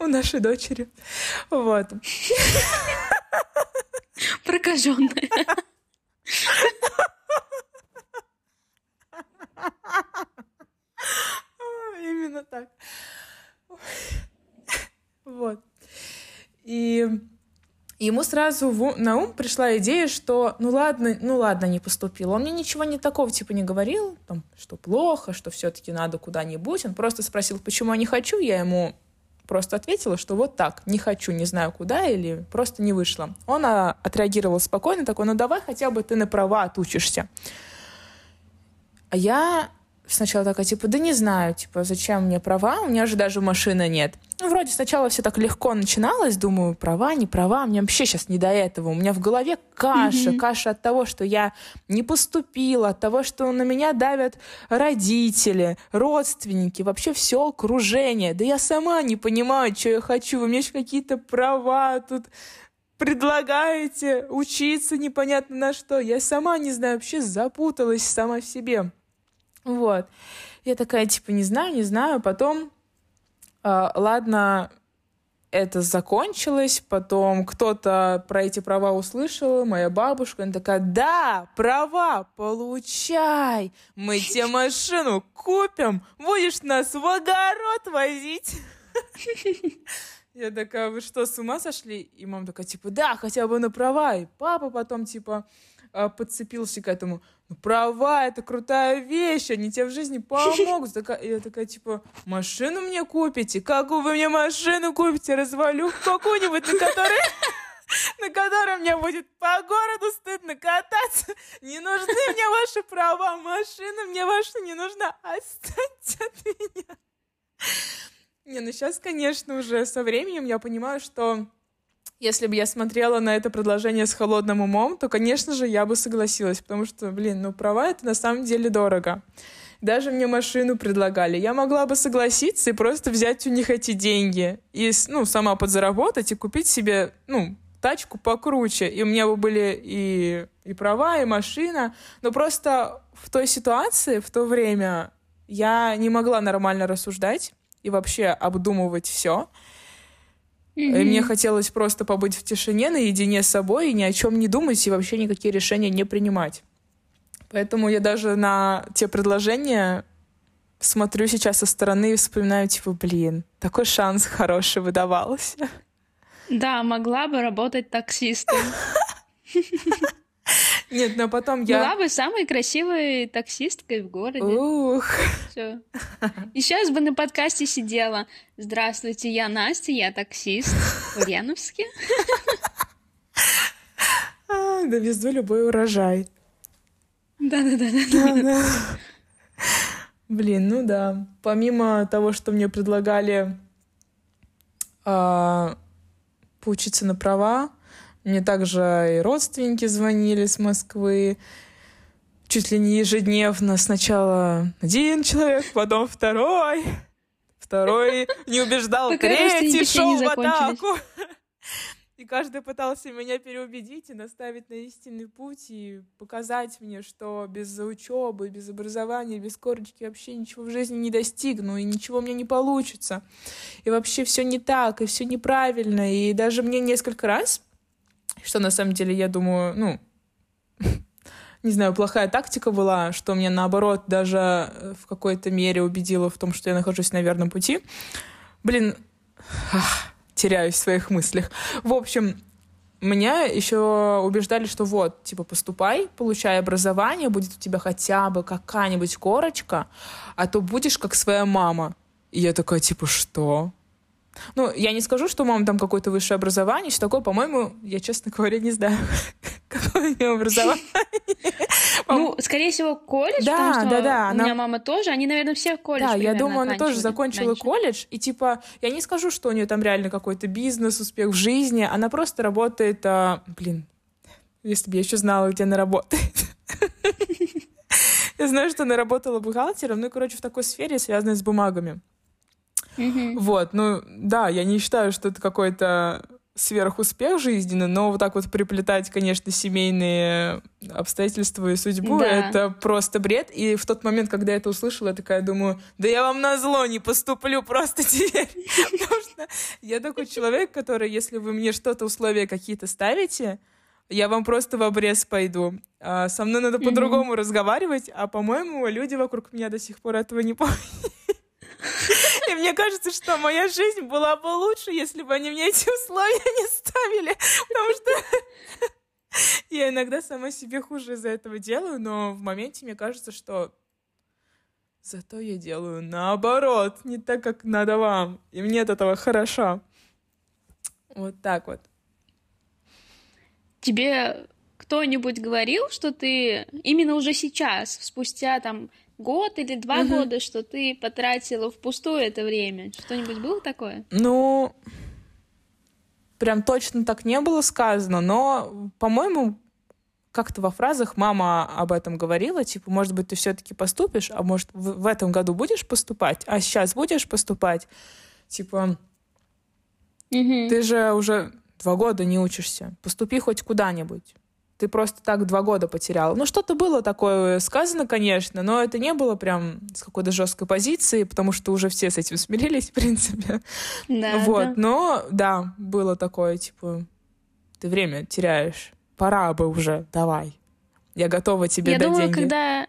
у нашей дочери. Вот. Прокаженная. Именно так. Вот. И ему сразу в на ум пришла идея, что ну ладно, ну ладно, не поступил. Он мне ничего не такого типа не говорил, там, что плохо, что все-таки надо куда-нибудь. Он просто спросил, почему я не хочу. Я ему просто ответила, что вот так, не хочу, не знаю куда, или просто не вышло. Он а, отреагировал спокойно, такой, ну давай хотя бы ты на права отучишься. А я сначала такая, типа, да не знаю, типа, зачем мне права, у меня же даже машины нет. Ну, вроде сначала все так легко начиналось, думаю, права, не права, мне вообще сейчас не до этого. У меня в голове каша, Мгм. каша от того, что я не поступила, от того, что на меня давят родители, родственники, вообще все окружение. Да я сама не понимаю, что я хочу, вы мне еще какие-то права тут предлагаете учиться непонятно на что. Я сама не знаю, вообще запуталась сама в себе. Вот. Я такая, типа, не знаю, не знаю. Потом, а, ладно, это закончилось, потом кто-то про эти права услышал, моя бабушка, она такая, да, права, получай, мы тебе машину купим, будешь нас в огород возить. Я такая, вы что, с ума сошли? И мама такая, типа, да, хотя бы на права. И папа потом, типа, а, подцепился к этому. Ну, права — это крутая вещь, они тебе в жизни помогут. Такая- я такая, типа, машину мне купите? Какую вы мне машину купите? Развалю какую-нибудь, на которой... На которой мне будет по городу стыдно кататься. Не нужны мне ваши права, машина мне ваша не нужна. Отстаньте от меня. Не, ну сейчас, конечно, уже со временем я понимаю, что если бы я смотрела на это предложение с холодным умом, то, конечно же, я бы согласилась, потому что, блин, ну права это на самом деле дорого. Даже мне машину предлагали. Я могла бы согласиться и просто взять у них эти деньги и, ну, сама подзаработать и купить себе, ну, тачку покруче. И у меня бы были и, и права, и машина. Но просто в той ситуации, в то время, я не могла нормально рассуждать и вообще обдумывать все. И мне хотелось просто побыть в тишине, наедине с собой, и ни о чем не думать, и вообще никакие решения не принимать. Поэтому я даже на те предложения смотрю сейчас со стороны и вспоминаю, типа, блин, такой шанс хороший выдавался. Да, могла бы работать таксистом. Нет, но потом я... Была бы самой красивой таксисткой в городе. Ух, Всё. И сейчас бы на подкасте сидела. Здравствуйте, я Настя, я таксист в Ульяновске. а, довезу любой урожай. Да-да-да. Да, да. Блин, ну да. Помимо того, что мне предлагали а, поучиться на права, мне также и родственники звонили с Москвы. чуть ли не ежедневно сначала один человек, потом второй, второй не убеждал, третий шел в атаку. И каждый пытался меня переубедить и наставить на истинный путь и показать мне, что без учебы, без образования, без корочки вообще ничего в жизни не достигну, и ничего у меня не получится. И вообще все не так, и все неправильно. И даже мне несколько раз, что на самом деле, я думаю, ну, не знаю, плохая тактика была, что меня наоборот даже в какой-то мере убедило в том, что я нахожусь на верном пути. Блин, ах, теряюсь в своих мыслях. В общем, меня еще убеждали, что вот, типа, поступай, получай образование, будет у тебя хотя бы какая-нибудь корочка, а то будешь как своя мама. И я такая, типа, что? Ну, я не скажу, что мама там какое-то высшее образование, что такое, по-моему, я, честно говоря, не знаю, какое у нее образование. Ну, скорее всего, колледж, да, потому что да, да, у она... меня мама тоже, они, наверное, все колледж Да, я думаю, она тоже закончила раньше. колледж, и типа, я не скажу, что у нее там реально какой-то бизнес, успех в жизни, она просто работает, а... блин, если бы я еще знала, где она работает. Я знаю, что она работала бухгалтером, ну и, короче, в такой сфере, связанной с бумагами. Вот, ну да, я не считаю, что это какой-то сверхуспех жизненный, но вот так вот приплетать, конечно, семейные обстоятельства и судьбу, да. это просто бред. И в тот момент, когда я это услышала, я такая думаю, да я вам на зло не поступлю просто теперь. Потому что я такой человек, который, если вы мне что-то, условия какие-то ставите, я вам просто в обрез пойду. А со мной надо по-другому разговаривать, а, по-моему, люди вокруг меня до сих пор этого не поняли. И мне кажется, что моя жизнь была бы лучше, если бы они мне эти условия не ставили. Потому что я иногда сама себе хуже из-за этого делаю, но в моменте мне кажется, что зато я делаю наоборот, не так, как надо вам. И мне от этого хорошо. Вот так вот. Тебе кто-нибудь говорил, что ты именно уже сейчас, спустя там год или два угу. года, что ты потратила впустую это время? Что-нибудь было такое? Ну, прям точно так не было сказано, но, по-моему, как-то во фразах мама об этом говорила, типа, может быть, ты все-таки поступишь, а может, в, в этом году будешь поступать, а сейчас будешь поступать? Типа, угу. ты же уже два года не учишься, поступи хоть куда-нибудь ты просто так два года потерял. Ну, что-то было такое сказано, конечно, но это не было прям с какой-то жесткой позиции, потому что уже все с этим смирились, в принципе. Да, вот, да. но да, было такое, типа, ты время теряешь, пора бы уже, давай. Я готова тебе Я дать думаю, деньги. когда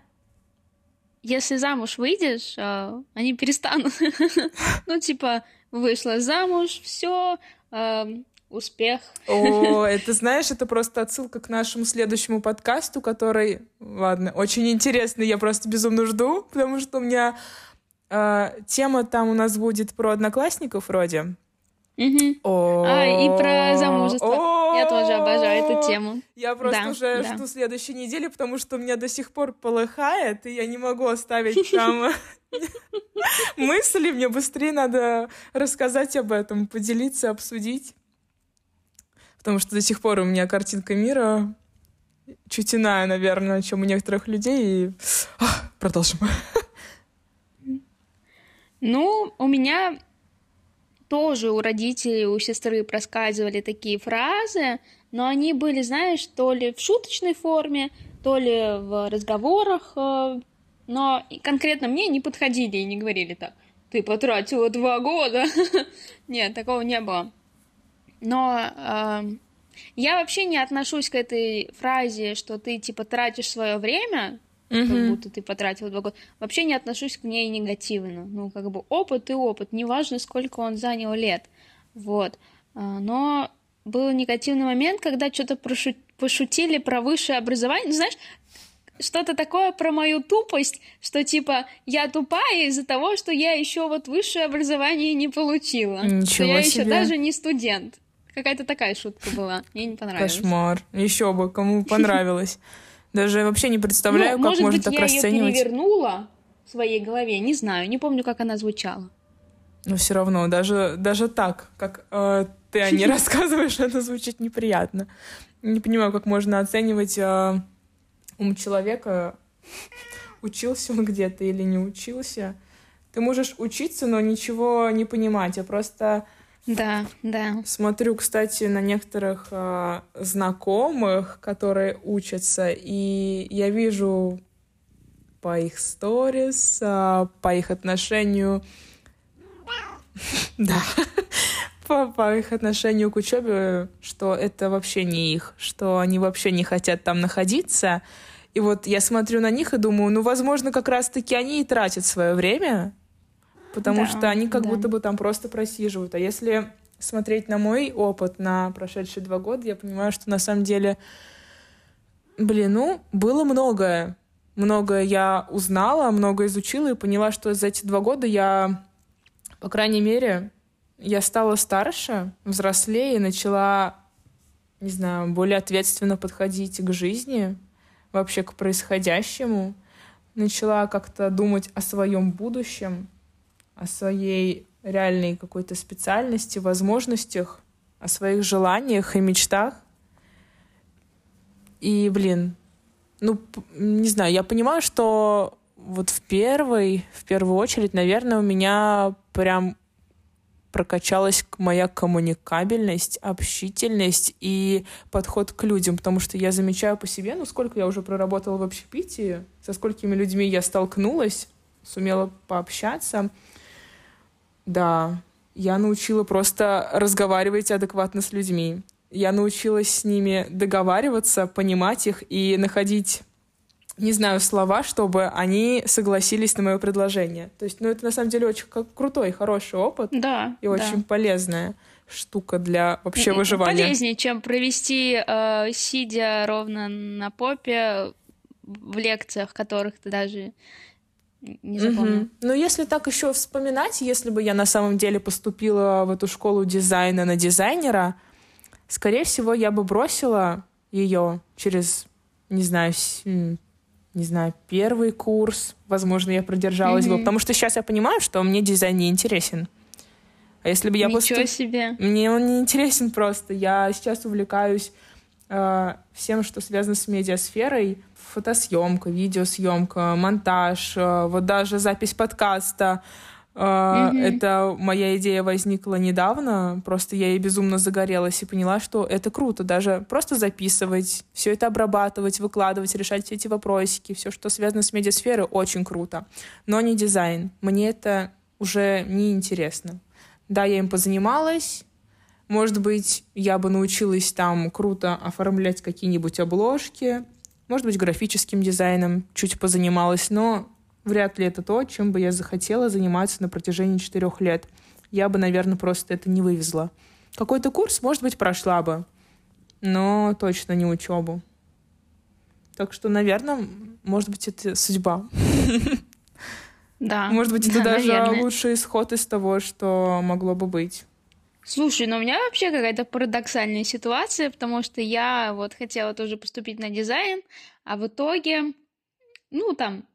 если замуж выйдешь, а, они перестанут. ну, типа, вышла замуж, все, успех. О, это знаешь, это просто отсылка к нашему следующему подкасту, который, ладно, очень интересный, я просто безумно жду, потому что у меня э, тема там у нас будет про одноклассников вроде. Угу. А, и про замужество. Я тоже обожаю эту тему. Я просто уже жду следующей недели, потому что у меня до сих пор полыхает, и я не могу оставить там мысли. Мне быстрее надо рассказать об этом, поделиться, обсудить потому что до сих пор у меня картинка мира чуть иная, наверное, чем у некоторых людей. И... Ах, продолжим. Ну, у меня тоже у родителей, у сестры проскальзывали такие фразы, но они были, знаешь, то ли в шуточной форме, то ли в разговорах, э, но конкретно мне не подходили и не говорили так. Ты потратила два года. Нет, такого не было. Но э, я вообще не отношусь к этой фразе, что ты типа тратишь свое время, mm-hmm. как будто ты потратил два года. Вообще не отношусь к ней негативно. Ну, как бы опыт и опыт, неважно, сколько он занял лет. Вот. А, но был негативный момент, когда что-то прошу... пошутили про высшее образование. Ну, знаешь, что-то такое про мою тупость, что типа я тупая из-за того, что я еще вот высшее образование не получила. Ничего что я себе. еще даже не студент. Какая-то такая шутка была. Мне не понравилось. Кошмар. Еще бы, кому понравилось. Даже вообще не представляю, ну, как можно быть, так я расценивать. Ее перевернула в своей голове, не знаю, не помню, как она звучала. Но все равно, даже, даже так, как э, ты о ней рассказываешь, это звучит неприятно. Не понимаю, как можно оценивать э, ум человека учился он где-то или не учился. Ты можешь учиться, но ничего не понимать. Я просто да, да. Смотрю, кстати, на некоторых э, знакомых, которые учатся, и я вижу по их сторис, э, по их отношению, да, по, по их отношению к учебе, что это вообще не их, что они вообще не хотят там находиться. И вот я смотрю на них и думаю, ну, возможно, как раз-таки они и тратят свое время потому да, что они как да. будто бы там просто просиживают. А если смотреть на мой опыт на прошедшие два года, я понимаю, что на самом деле, блин, ну, было многое. Многое я узнала, много изучила и поняла, что за эти два года я, по крайней мере, я стала старше, взрослее, начала, не знаю, более ответственно подходить к жизни, вообще к происходящему, начала как-то думать о своем будущем, о своей реальной какой-то специальности, возможностях, о своих желаниях и мечтах. И, блин, ну, не знаю, я понимаю, что вот в первой, в первую очередь, наверное, у меня прям прокачалась моя коммуникабельность, общительность и подход к людям, потому что я замечаю по себе, ну, сколько я уже проработала в общепитии, со сколькими людьми я столкнулась, сумела пообщаться — да, я научила просто разговаривать адекватно с людьми. Я научилась с ними договариваться, понимать их и находить, не знаю, слова, чтобы они согласились на мое предложение. То есть, ну, это на самом деле очень крутой, хороший опыт. Да. И очень да. полезная штука для вообще выживания. Полезнее, чем провести, э, сидя ровно на попе в лекциях, которых ты даже не запомню. Угу. Ну, если так еще вспоминать, если бы я на самом деле поступила в эту школу дизайна на дизайнера, скорее всего, я бы бросила ее через, не знаю, не знаю, первый курс. Возможно, я продержалась mm бы, потому что сейчас я понимаю, что мне дизайн не интересен. А если бы я Ничего поступ... себе. Мне он не интересен просто. Я сейчас увлекаюсь э, всем, что связано с медиасферой фотосъемка, видеосъемка, монтаж, э, вот даже запись подкаста. Mm-hmm. Это моя идея возникла недавно, просто я ей безумно загорелась и поняла, что это круто, даже просто записывать, все это обрабатывать, выкладывать, решать все эти вопросики, все, что связано с медиасферой, очень круто. Но не дизайн. Мне это уже не интересно. Да, я им позанималась, может быть, я бы научилась там круто оформлять какие-нибудь обложки, может быть, графическим дизайном чуть позанималась, но вряд ли это то, чем бы я захотела заниматься на протяжении четырех лет. Я бы, наверное, просто это не вывезла. Какой-то курс, может быть, прошла бы, но точно не учебу. Так что, наверное, может быть, это судьба. Да. Может быть, это да, даже наверное. лучший исход из того, что могло бы быть. Слушай, ну у меня вообще какая-то парадоксальная ситуация, потому что я вот хотела тоже поступить на дизайн, а в итоге, ну там,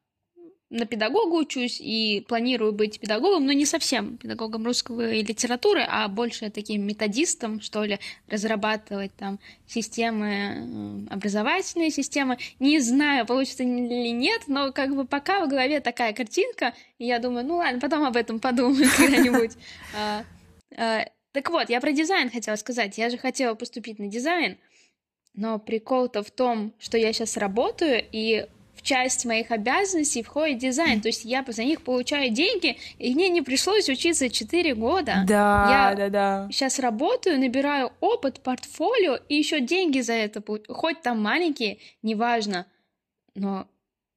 на педагога учусь и планирую быть педагогом, но не совсем педагогом русского и литературы, а больше таким методистом, что ли, разрабатывать там системы, образовательные системы. Не знаю, получится ли нет, но как бы пока в голове такая картинка, и я думаю, ну ладно, потом об этом подумаю когда-нибудь. Так вот, я про дизайн хотела сказать. Я же хотела поступить на дизайн, но прикол-то в том, что я сейчас работаю, и в часть моих обязанностей входит дизайн. То есть я за них получаю деньги, и мне не пришлось учиться 4 года. Да, я да, да. Сейчас работаю, набираю опыт, портфолио, и еще деньги за это, хоть там маленькие, неважно. Но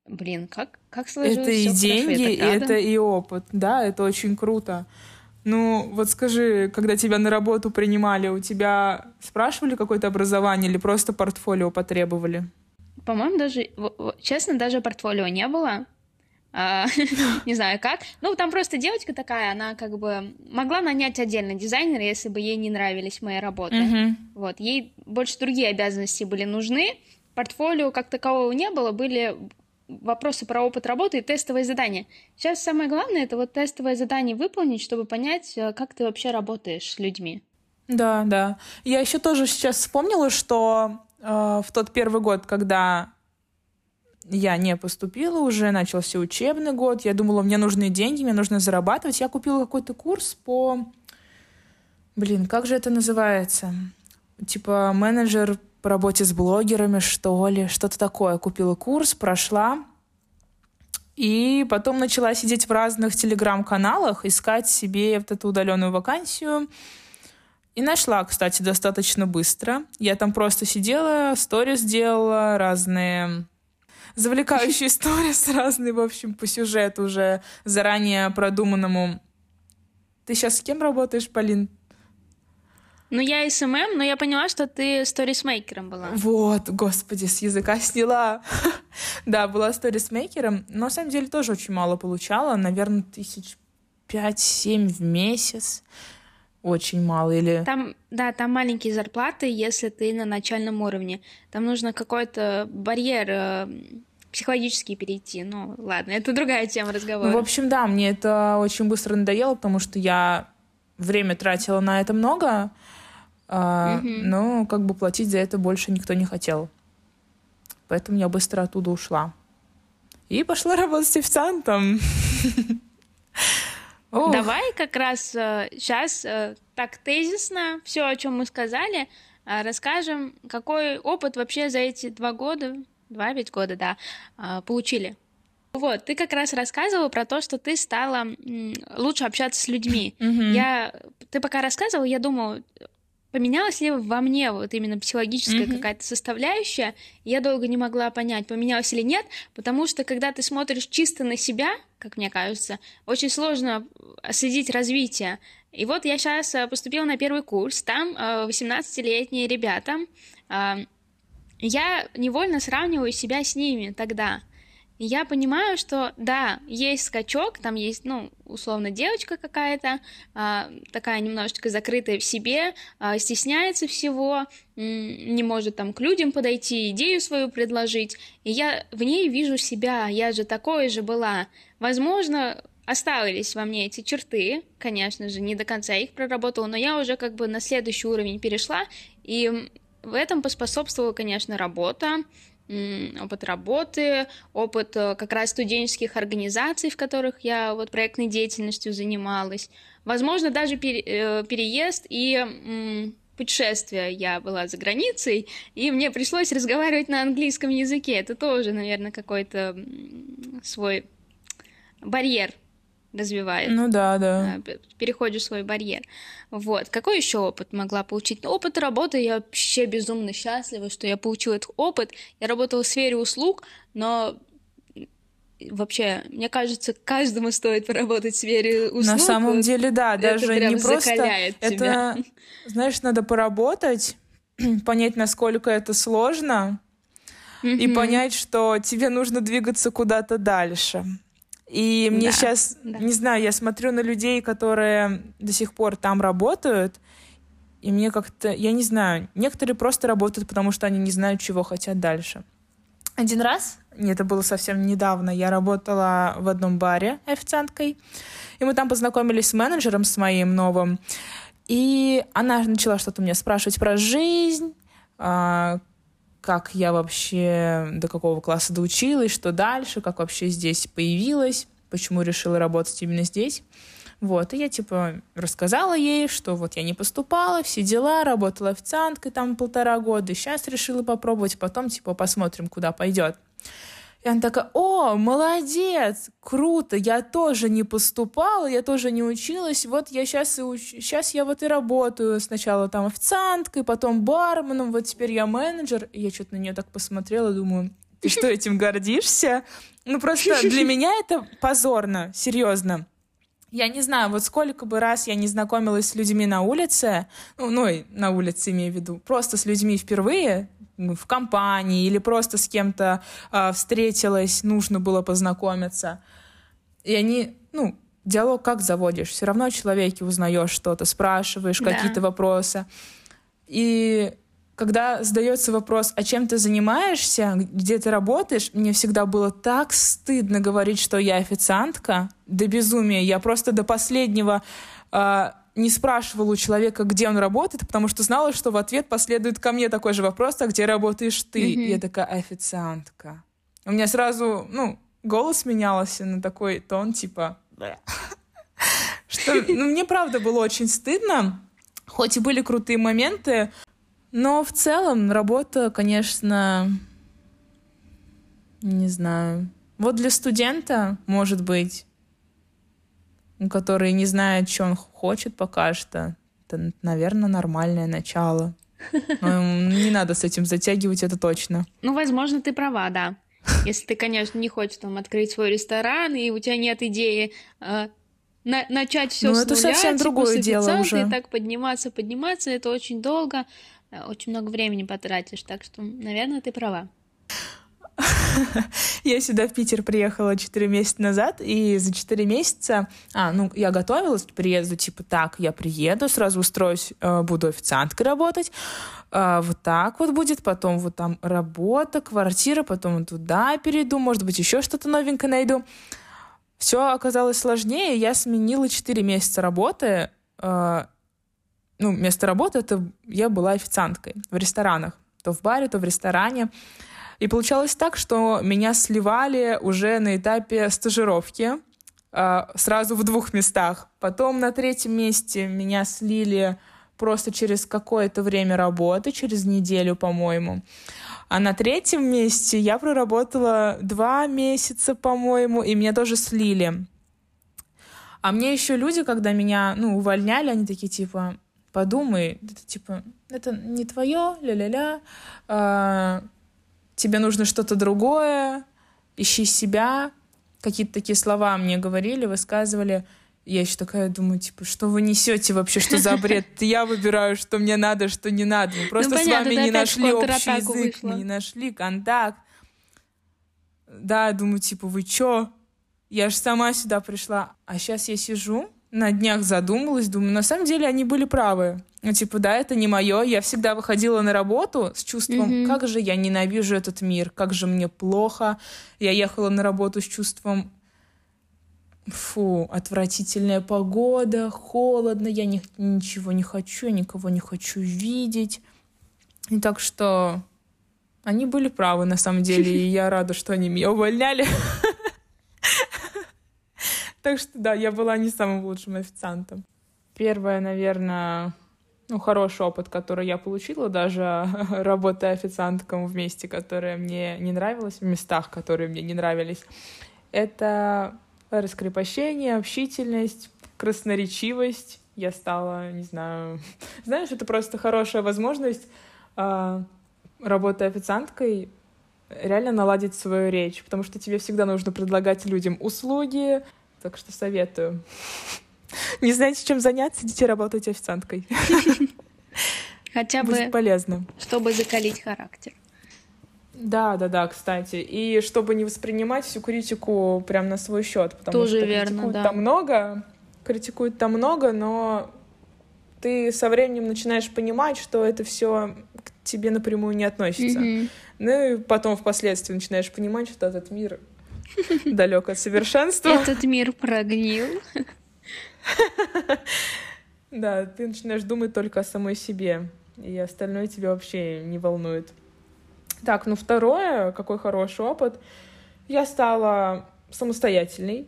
Блин, как, как сложилось Это и деньги, хорошо, это, это и опыт. Да, это очень круто. Ну, вот скажи, когда тебя на работу принимали, у тебя спрашивали какое-то образование или просто портфолио потребовали? По-моему, даже, честно, даже портфолио не было. А, не знаю как. Ну, там просто девочка такая, она как бы могла нанять отдельно дизайнера, если бы ей не нравились мои работы. Вот, ей больше другие обязанности были нужны. Портфолио как такового не было, были вопросы про опыт работы и тестовые задания. Сейчас самое главное это вот тестовое задание выполнить, чтобы понять, э, как ты вообще работаешь с людьми. Да, да. Я еще тоже сейчас вспомнила, что э, в тот первый год, когда я не поступила уже, начался учебный год. Я думала, мне нужны деньги, мне нужно зарабатывать. Я купила какой-то курс по... Блин, как же это называется? Типа менеджер по работе с блогерами, что ли, что-то такое. Купила курс, прошла. И потом начала сидеть в разных телеграм-каналах, искать себе вот эту удаленную вакансию. И нашла, кстати, достаточно быстро. Я там просто сидела, сторис делала, разные завлекающие сторис, разные, в общем, по сюжету уже заранее продуманному. Ты сейчас с кем работаешь, Полин? Ну, я SMM, но я поняла, что ты сторисмейкером была. Вот, господи, с языка сняла. да, была сторисмейкером, но на самом деле тоже очень мало получала, наверное, тысяч пять-семь в месяц. Очень мало или... Там, да, там маленькие зарплаты, если ты на начальном уровне. Там нужно какой-то барьер э, психологически перейти. Ну, ладно, это другая тема разговора. Ну, в общем, да, мне это очень быстро надоело, потому что я время тратила на это много, а, mm но как бы платить за это больше никто не хотел. Поэтому я быстро оттуда ушла. И пошла работать официантом. Давай как раз э, сейчас э, так тезисно все, о чем мы сказали, э, расскажем, какой опыт вообще за эти два года, два ведь года, да, э, получили. Вот, ты как раз рассказывала про то, что ты стала лучше общаться с людьми. Mm-hmm. Я, ты пока рассказывала, я думала, Поменялась ли во мне вот именно психологическая mm-hmm. какая-то составляющая? Я долго не могла понять, поменялась или нет, потому что когда ты смотришь чисто на себя, как мне кажется, очень сложно следить развитие. И вот я сейчас э, поступила на первый курс, там 18-летние э, ребята. Я невольно сравниваю себя с ними тогда я понимаю, что да, есть скачок, там есть, ну, условно, девочка какая-то, а, такая немножечко закрытая в себе, а, стесняется всего, не может там к людям подойти, идею свою предложить, и я в ней вижу себя, я же такой же была. Возможно, остались во мне эти черты, конечно же, не до конца их проработала, но я уже как бы на следующий уровень перешла, и в этом поспособствовала, конечно, работа, опыт работы, опыт э, как раз студенческих организаций, в которых я вот проектной деятельностью занималась. Возможно, даже э, переезд и путешествие. Я была за границей, и мне пришлось разговаривать на английском языке. Это тоже, наверное, какой-то свой барьер развивает. Ну да, да. Переходишь свой барьер. Вот. Какой еще опыт могла получить? Ну, опыт работы. Я вообще безумно счастлива, что я получила этот опыт. Я работала в сфере услуг, но вообще, мне кажется, каждому стоит поработать в сфере услуг. На самом деле, да, даже не просто... Это, знаешь, надо поработать, понять, насколько это сложно, mm-hmm. и понять, что тебе нужно двигаться куда-то дальше. И мне да, сейчас, да. не знаю, я смотрю на людей, которые до сих пор там работают, и мне как-то, я не знаю, некоторые просто работают, потому что они не знают, чего хотят дальше. Один раз, нет, это было совсем недавно, я работала в одном баре официанткой, и мы там познакомились с менеджером, с моим новым, и она начала что-то мне спрашивать про жизнь, а, как я вообще до какого класса доучилась, что дальше, как вообще здесь появилась, почему решила работать именно здесь. Вот, и я, типа, рассказала ей, что вот я не поступала, все дела, работала официанткой там полтора года, сейчас решила попробовать, потом, типа, посмотрим, куда пойдет. И она такая, о, молодец, круто, я тоже не поступала, я тоже не училась, вот я сейчас и уч... сейчас я вот и работаю, сначала там официанткой, потом барменом, вот теперь я менеджер. И я что-то на нее так посмотрела, думаю, ты что, этим гордишься? Ну, просто для меня это позорно, серьезно. Я не знаю, вот сколько бы раз я не знакомилась с людьми на улице, ну, ну, на улице имею в виду, просто с людьми впервые, в компании или просто с кем-то э, встретилась, нужно было познакомиться. И они, ну, диалог как заводишь? Все равно о человеке узнаешь что-то, спрашиваешь да. какие-то вопросы. И когда задается вопрос, а чем ты занимаешься, где ты работаешь, мне всегда было так стыдно говорить, что я официантка, до безумия. Я просто до последнего э, не спрашивала у человека, где он работает, потому что знала, что в ответ последует ко мне такой же вопрос, а где работаешь ты? Mm-hmm. И я такая, официантка. У меня сразу, ну, голос менялся на такой тон, типа... Что, ну, мне правда было очень стыдно, хоть и были крутые моменты, но в целом работа, конечно, не знаю. Вот для студента, может быть, который не знает, что он хочет пока что, это, наверное, нормальное начало. Но не надо с этим затягивать, это точно. Ну, возможно, ты права, да. Если ты, конечно, не хочешь там открыть свой ресторан, и у тебя нет идеи э, на начать все ну, с это нуля, совсем типа, другое дело уже. и так подниматься, подниматься, это очень долго, э, очень много времени потратишь, так что, наверное, ты права. Я сюда в Питер приехала 4 месяца назад, и за 4 месяца... А, ну, я готовилась к приезду, типа, так, я приеду, сразу устроюсь, э, буду официанткой работать, э, вот так вот будет, потом вот там работа, квартира, потом туда перейду, может быть, еще что-то новенькое найду. Все оказалось сложнее, я сменила 4 месяца работы, э, ну, место работы это я была официанткой в ресторанах, то в баре, то в ресторане. И получалось так, что меня сливали уже на этапе стажировки э, сразу в двух местах. Потом на третьем месте меня слили просто через какое-то время работы, через неделю, по-моему. А на третьем месте я проработала два месяца, по-моему, и меня тоже слили. А мне еще люди, когда меня, ну, увольняли, они такие, типа, подумай, это, типа, это не твое, ля-ля-ля, а, тебе нужно что-то другое, ищи себя. Какие-то такие слова мне говорили, высказывали. Я еще такая думаю, типа, что вы несете вообще, что за бред? Я выбираю, что мне надо, что не надо. Мы просто ну, понятно, с вами не нашли общий язык, вышла. не нашли контакт. Да, думаю, типа, вы чё? Я же сама сюда пришла. А сейчас я сижу, на днях задумалась, думаю, на самом деле они были правы. Ну, типа, да, это не мое. Я всегда выходила на работу с чувством, mm-hmm. как же я ненавижу этот мир, как же мне плохо. Я ехала на работу с чувством, фу, отвратительная погода, холодно, я ни, ничего не хочу, я никого не хочу видеть. И так что они были правы, на самом деле, и я рада, что они меня увольняли. Так что да, я была не самым лучшим официантом. Первое, наверное, ну, хороший опыт, который я получила, даже работая официантком в месте, которое мне не нравилось, в местах, которые мне не нравились, это раскрепощение, общительность, красноречивость. Я стала, не знаю... Знаешь, это просто хорошая возможность, э, работая официанткой, реально наладить свою речь, потому что тебе всегда нужно предлагать людям услуги, так что советую. Не знаете, чем заняться, идите работать официанткой. Хотя бы полезно. Чтобы закалить характер. Да, да, да, кстати. И чтобы не воспринимать всю критику прям на свой счет, потому Тоже что верно, критикуют да. там много, критикуют там много, но ты со временем начинаешь понимать, что это все к тебе напрямую не относится. Mm-hmm. Ну и потом впоследствии начинаешь понимать, что этот мир далек от совершенства. Этот мир прогнил. Да, ты начинаешь думать только о самой себе, и остальное тебя вообще не волнует. Так, ну второе, какой хороший опыт. Я стала самостоятельной.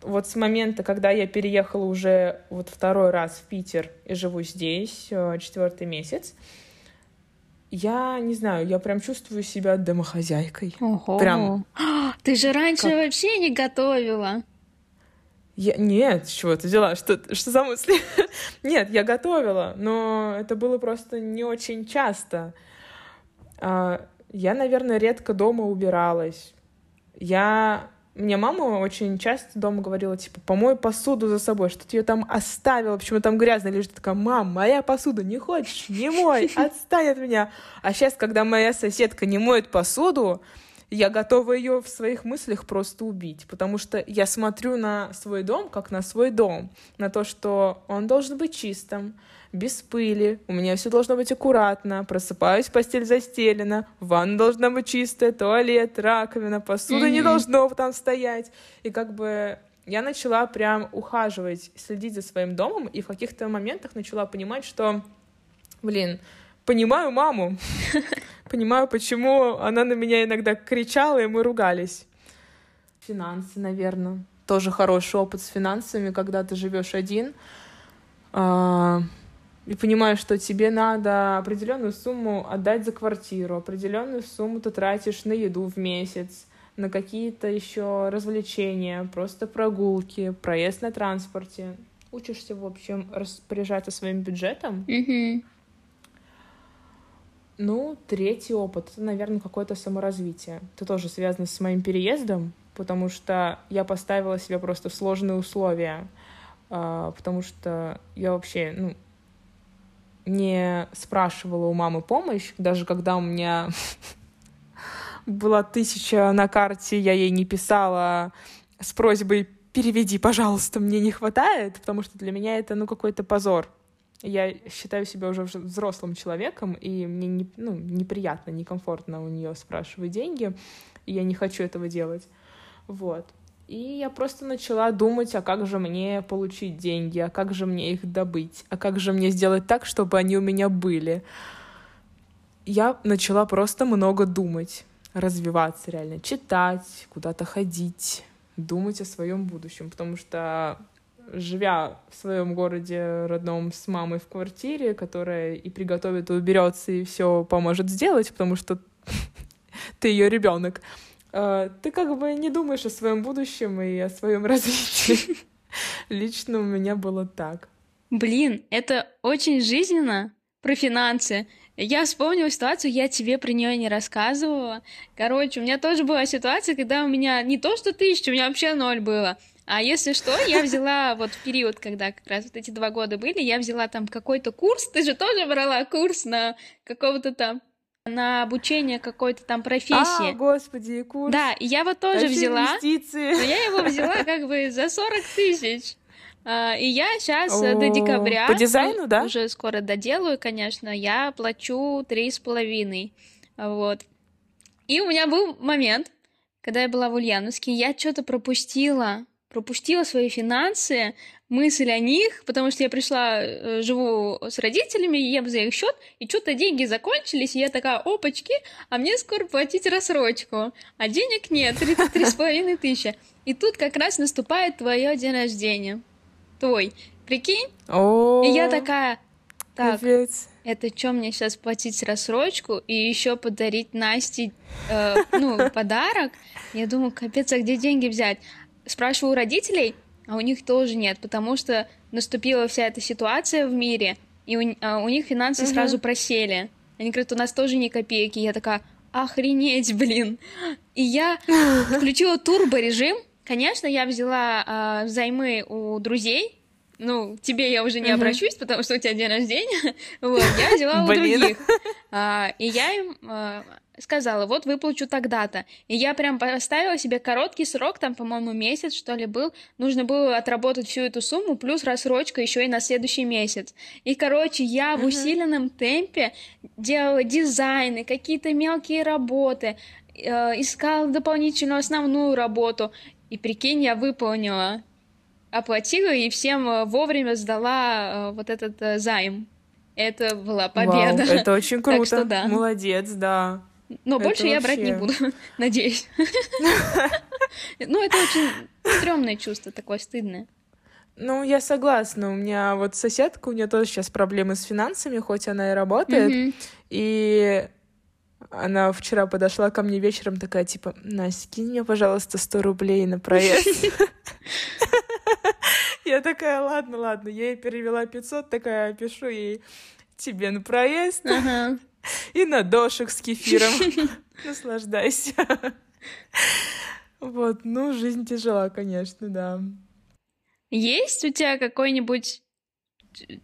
Вот с момента, когда я переехала уже вот второй раз в Питер и живу здесь, э, четвертый месяц, я не знаю, я прям чувствую себя домохозяйкой. Ого. Прям. Ты же раньше как... вообще не готовила. Я... Нет, чего ты взяла? Что, что за мысли? Нет, я готовила, но это было просто не очень часто. А, я, наверное, редко дома убиралась. Я мне мама очень часто дома говорила, типа, помой посуду за собой, что ты ее там оставила, почему там грязно лежит. Такая, мам, моя посуда не хочешь, не мой, отстань от меня. А сейчас, когда моя соседка не моет посуду, я готова ее в своих мыслях просто убить, потому что я смотрю на свой дом как на свой дом, на то, что он должен быть чистым, без пыли, у меня все должно быть аккуратно, просыпаюсь, постель застелена, ванна должна быть чистая, туалет, раковина, посуда mm-hmm. не должно там стоять. И как бы я начала прям ухаживать, следить за своим домом, и в каких-то моментах начала понимать, что, блин, понимаю маму, понимаю, почему она на меня иногда кричала, и мы ругались. Финансы, наверное. Тоже хороший опыт с финансами, когда ты живешь один. А, и понимаешь, что тебе надо определенную сумму отдать за квартиру, определенную сумму ты тратишь на еду в месяц, на какие-то еще развлечения, просто прогулки, проезд на транспорте. Учишься, в общем, распоряжаться своим бюджетом. Мгм. Ну, третий опыт, это, наверное, какое-то саморазвитие. Это тоже связано с моим переездом, потому что я поставила себе просто сложные условия, а, потому что я вообще, ну, не спрашивала у мамы помощь, даже когда у меня была тысяча на карте, я ей не писала с просьбой переведи, пожалуйста, мне не хватает, потому что для меня это, ну, какой-то позор. Я считаю себя уже взрослым человеком, и мне не, ну, неприятно, некомфортно у нее спрашивать деньги, и я не хочу этого делать. Вот. И я просто начала думать, а как же мне получить деньги, а как же мне их добыть, а как же мне сделать так, чтобы они у меня были. Я начала просто много думать, развиваться реально, читать, куда-то ходить, думать о своем будущем, потому что живя в своем городе родном с мамой в квартире, которая и приготовит, и уберется, и все поможет сделать, потому что ты ее ребенок, э, ты как бы не думаешь о своем будущем и о своем развитии. Лично у меня было так. Блин, это очень жизненно про финансы. Я вспомнила ситуацию, я тебе про нее не рассказывала. Короче, у меня тоже была ситуация, когда у меня не то что тысяча, у меня вообще ноль было. А если что, я взяла вот в период, когда как раз вот эти два года были, я взяла там какой-то курс. Ты же тоже брала курс на какого-то там на обучение какой-то там А, профессии. господи, курс. Да, и я вот тоже Вообще взяла. инвестиции. Но я его взяла как бы за 40 тысяч. А, И я сейчас до О, декабря, по дизайну, ну, да? уже скоро доделаю, конечно, я плачу три с половиной, вот. И у меня был момент, когда я была в Ульяновске, я что-то пропустила, пропустила свои финансы, мысль о них, потому что я пришла, э, живу с родителями, ем за их счет, и что-то деньги закончились, и я такая, опачки, а мне скоро платить рассрочку, а денег нет, три три с половиной тысячи. И тут как раз наступает твое день рождения, твой, прикинь? О, И я такая, так, капец. это что мне сейчас платить рассрочку и еще подарить Насте, э, ну, подарок? Я думаю, капец, а где деньги взять? Спрашиваю у родителей, а у них тоже нет, потому что наступила вся эта ситуация в мире, и у, а у них финансы Мгм. сразу просели. Они говорят, у нас тоже ни копейки. Я такая, охренеть, блин. И я включила турбо-режим. Конечно, я взяла а, взаймы у друзей. Ну, тебе я уже не Мгм. обращусь, потому что у тебя день рождения. Вот, я взяла у других. А, и я им а, сказала, вот выплачу тогда-то. И я прям поставила себе короткий срок, там, по-моему, месяц, что ли, был. Нужно было отработать всю эту сумму, плюс рассрочка еще и на следующий месяц. И, короче, я в усиленном темпе делала дизайны, какие-то мелкие работы, э, искала дополнительную основную работу. И прикинь, я выполнила, оплатила и всем э, вовремя сдала э, вот этот э, займ. Это была победа. Вау, это очень Так круто. что да. Молодец, да. Но Это больше я брать не вообще- буду, надеюсь. Ну, это очень стрёмное чувство, такое стыдное. Ну, я согласна. У меня вот соседка, у нее тоже сейчас проблемы с финансами, хоть она и работает. И она вчера подошла ко мне вечером, такая, типа, Настя, кинь мне, пожалуйста, 100 рублей на проезд. Я такая, ладно, ладно. Я ей перевела 500, такая, пишу ей, тебе на проезд. и на дошек с кефиром. Наслаждайся. Вот, ну, жизнь тяжела, конечно, да. Есть у тебя какое-нибудь ч-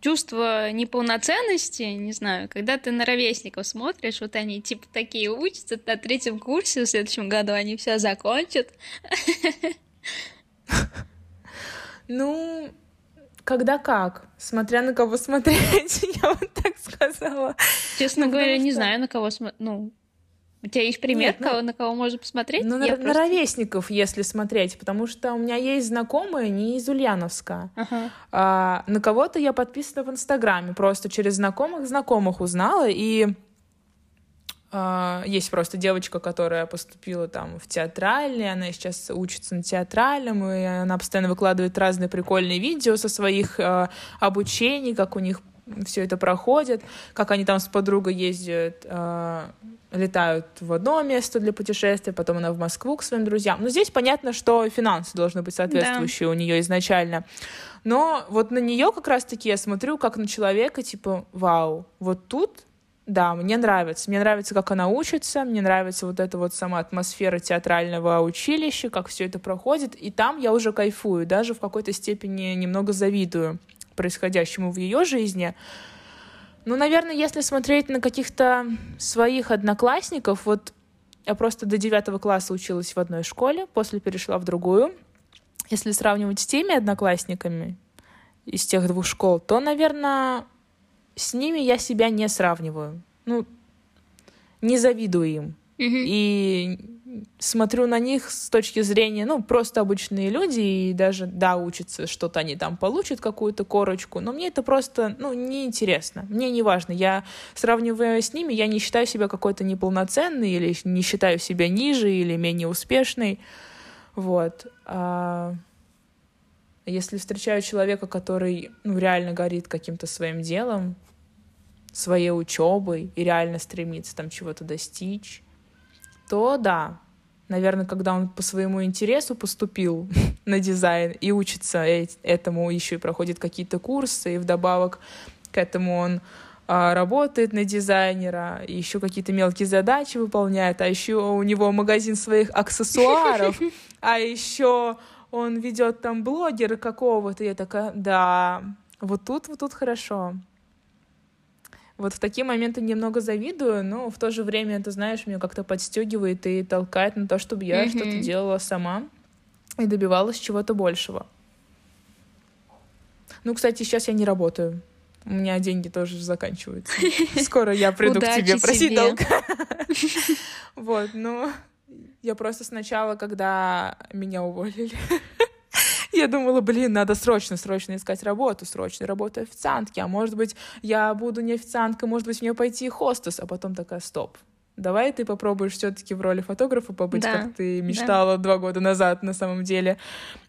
чувство неполноценности, не знаю, когда ты на ровесников смотришь, вот они типа такие учатся на третьем курсе, в следующем году они все закончат. Ну, когда как, смотря на кого смотреть, я вот так сказала. Честно Ну, говоря, не что- знаю, на кого смотреть. Ну, у тебя есть пример, Нет, ну- кого- на кого можно посмотреть? Ну, на, на просто- ровесников, если смотреть, потому что у меня есть знакомые не из Ульяновска. Ага. А, на кого-то я подписана в Инстаграме, просто через знакомых знакомых узнала, и есть просто девочка, которая поступила там в театральный, она сейчас учится на театральном, и она постоянно выкладывает разные прикольные видео со своих э, обучений, как у них все это проходит, как они там с подругой ездят, э, летают в одно место для путешествия, потом она в Москву к своим друзьям. Но здесь понятно, что финансы должны быть соответствующие да. у нее изначально. Но вот на нее как раз-таки я смотрю как на человека, типа, вау, вот тут да, мне нравится. Мне нравится, как она учится, мне нравится вот эта вот сама атмосфера театрального училища, как все это проходит, и там я уже кайфую, даже в какой-то степени немного завидую происходящему в ее жизни. Ну, наверное, если смотреть на каких-то своих одноклассников, вот я просто до девятого класса училась в одной школе, после перешла в другую. Если сравнивать с теми одноклассниками из тех двух школ, то, наверное, с ними я себя не сравниваю. Ну, не завидую им. И смотрю на них с точки зрения, ну, просто обычные люди, и даже, да, учатся, что-то они там получат, какую-то корочку, но мне это просто, ну, неинтересно, мне не важно. Я, сравнивая с ними, я не считаю себя какой-то неполноценной, или не считаю себя ниже, или менее успешной, вот. А если встречаю человека, который, ну, реально горит каким-то своим делом, своей учебой и реально стремится там чего-то достичь, то да, наверное, когда он по своему интересу поступил на дизайн и учится этому, еще и проходит какие-то курсы, и вдобавок к этому он а, работает на дизайнера, еще какие-то мелкие задачи выполняет, а еще у него магазин своих аксессуаров, а еще он ведет там блогера какого-то, я такая, да, вот тут, вот тут хорошо. Вот в такие моменты немного завидую, но в то же время, ты знаешь, меня как-то подстегивает и толкает на то, чтобы я mm-hmm. что-то делала сама и добивалась чего-то большего. Ну, кстати, сейчас я не работаю. У меня деньги тоже заканчиваются. Скоро я приду к тебе просить долг. Вот, но я просто сначала, когда меня уволили, я думала, блин, надо срочно, срочно искать работу, срочно работу официантки, а может быть, я буду не официанткой, может быть, мне пойти хостес, а потом такая, стоп, давай ты попробуешь все-таки в роли фотографа побыть, да, как ты мечтала да. два года назад на самом деле.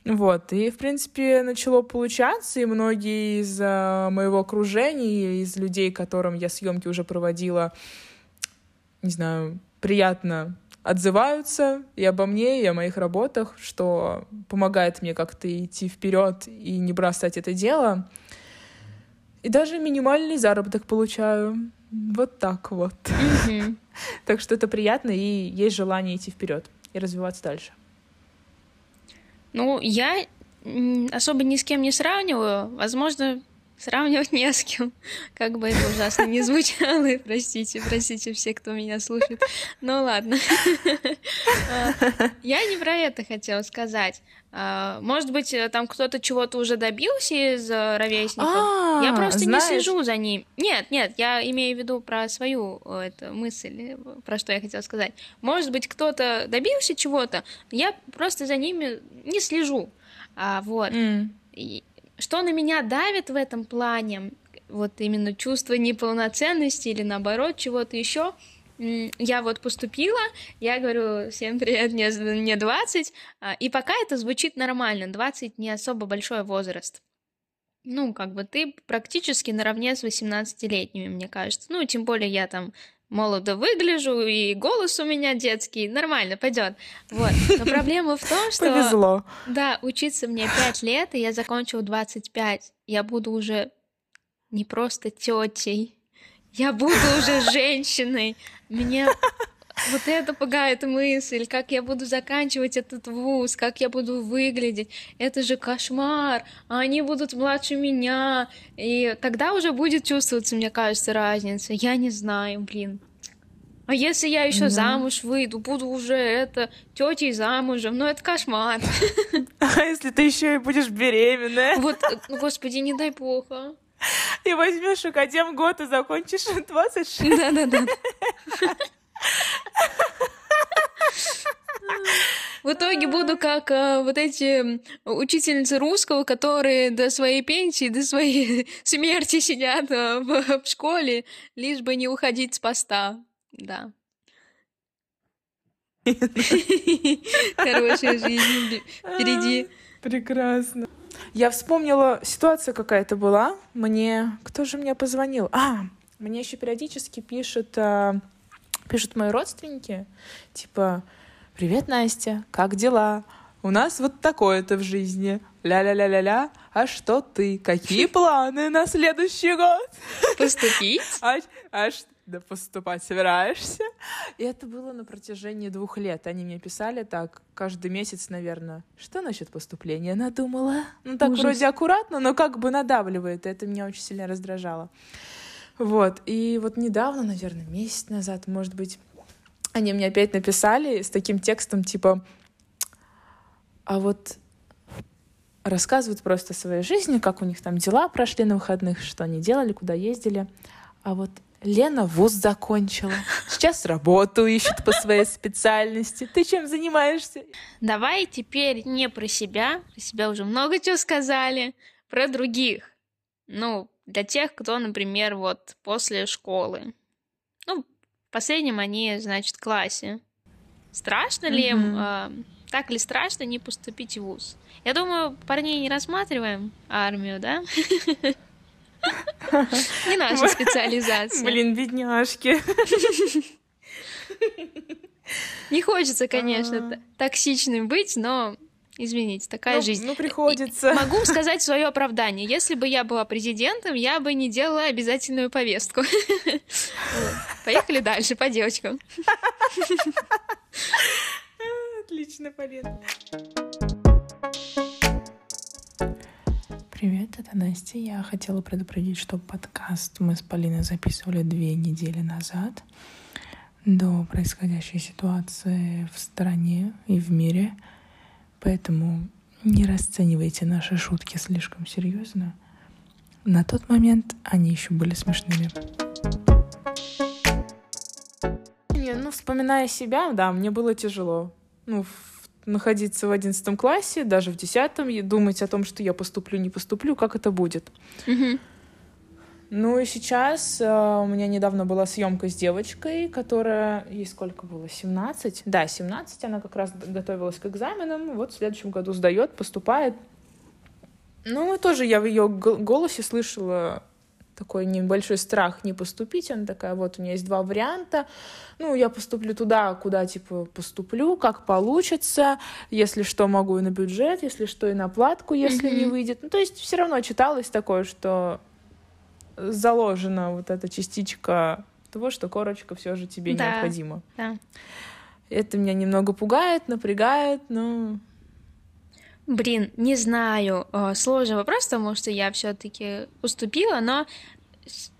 Вот, и, в принципе, начало получаться, и многие из uh, моего окружения, из людей, которым я съемки уже проводила, не знаю, приятно отзываются и обо мне, и о моих работах, что помогает мне как-то идти вперед и не бросать это дело. И даже минимальный заработок получаю. Вот так вот. Mm-hmm. так что это приятно, и есть желание идти вперед и развиваться дальше. Ну, я особо ни с кем не сравниваю. Возможно, Сравнивать не с кем, как бы это ужасно не звучало, простите, простите все, кто меня слушает. Ну ладно. А, я не про это хотела сказать. А, может быть, там кто-то чего-то уже добился из э, ровесников. А, я просто не слежу за ним. Нет, нет, я имею в виду про свою э, мысль, про что я хотела сказать. Может быть, кто-то добился чего-то, я просто за ними не слежу. А, вот. Что на меня давит в этом плане, вот именно чувство неполноценности или наоборот чего-то еще, я вот поступила, я говорю, всем привет, мне, мне 20, а, и пока это звучит нормально, 20 не особо большой возраст. Ну, как бы ты практически наравне с 18-летними, мне кажется. Ну, тем более я там молодо выгляжу, и голос у меня детский, нормально, пойдет. Вот. Но проблема в том, что... Повезло. Да, учиться мне 5 лет, и я закончила 25. Я буду уже не просто тетей, я буду уже женщиной. Мне вот это пугает мысль, как я буду заканчивать этот вуз, как я буду выглядеть. Это же кошмар. А они будут младше меня. И тогда уже будет чувствоваться, мне кажется, разница. Я не знаю, блин. А если я еще да. замуж выйду, буду уже это тетей замужем, ну это кошмар. А если ты еще и будешь беременная? Вот, ну, господи, не дай бог, а. И возьмешь академ год и закончишь 26. Да-да-да. В итоге буду как а, вот эти учительницы русского, которые до своей пенсии, до своей смерти сидят а, в, в школе, лишь бы не уходить с поста. Да. Хорошая жизнь впереди. Прекрасно. Я вспомнила, ситуация какая-то была. Мне... Кто же мне позвонил? А, мне еще периодически пишут, а, пишут мои родственники, типа, «Привет, Настя, как дела? У нас вот такое-то в жизни. Ля-ля-ля-ля-ля. А что ты? Какие планы на следующий год?» Поступить? А, а, да поступать собираешься? И это было на протяжении двух лет. Они мне писали так каждый месяц, наверное. Что насчет поступления надумала? Ну так Ужас. вроде аккуратно, но как бы надавливает. Это меня очень сильно раздражало. Вот. И вот недавно, наверное, месяц назад, может быть, они мне опять написали с таким текстом типа а вот рассказывают просто о своей жизни, как у них там дела прошли на выходных, что они делали, куда ездили. А вот Лена вуз закончила. Сейчас работу ищет по своей специальности. Ты чем занимаешься? Давай теперь не про себя. Про себя уже много чего сказали. Про других. Ну, для тех, кто, например, вот после школы. Ну, в последнем они, значит, классе. Страшно ли им, э, так ли страшно не поступить в ВУЗ? Я думаю, парней не рассматриваем армию, да? Не наша специализация. Блин, бедняжки. Не хочется, конечно, а. токсичным быть, но Извините, такая ну, жизнь. Ну, приходится. Могу сказать свое оправдание. Если бы я была президентом, я бы не делала обязательную повестку. Поехали дальше по девочкам. Отлично, Полина. Привет, это Настя. Я хотела предупредить, что подкаст мы с Полиной записывали две недели назад до происходящей ситуации в стране и в мире. Поэтому не расценивайте наши шутки слишком серьезно. На тот момент они еще были смешными. Не, ну, вспоминая себя, да, мне было тяжело. Ну, находиться в одиннадцатом классе, даже в десятом, и думать о том, что я поступлю, не поступлю, как это будет. Mm-hmm. Ну и сейчас э, у меня недавно была съемка с девочкой, которая, ей сколько было, 17? Да, 17, она как раз готовилась к экзаменам, вот в следующем году сдает, поступает. Ну и тоже я в ее голосе слышала такой небольшой страх не поступить. Она такая, вот у меня есть два варианта. Ну, я поступлю туда, куда, типа, поступлю, как получится. Если что, могу и на бюджет, если что, и на платку, если mm-hmm. не выйдет. Ну, то есть все равно читалось такое, что заложена вот эта частичка того, что корочка все же тебе да, необходима. Да. Это меня немного пугает, напрягает, но Блин, не знаю. Э, сложный вопрос, потому что я все-таки уступила, но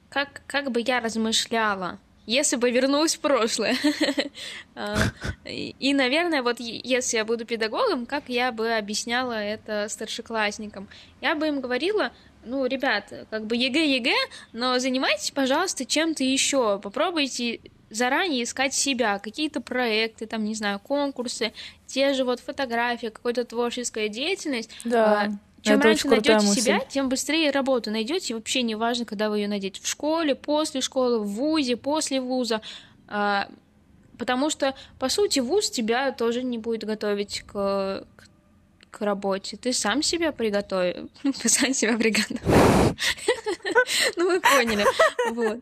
как, как бы я размышляла, если бы вернулась в прошлое. Э, и, наверное, вот если я буду педагогом, как я бы объясняла это старшеклассникам? Я бы им говорила, ну, ребят, как бы ЕГЭ, ЕГЭ, но занимайтесь, пожалуйста, чем-то еще. Попробуйте заранее искать себя, какие-то проекты, там, не знаю, конкурсы, те же вот фотографии, какая-то творческая деятельность. Да. А, чем это раньше найдете себя, тем быстрее работу найдете. Вообще не важно, когда вы ее найдете в школе, после школы, в вузе, после вуза. А, потому что, по сути, вуз тебя тоже не будет готовить к, к к работе. Ты сам себя приготовил. Ты сам себя приготовил. Ну, вы поняли. Вот.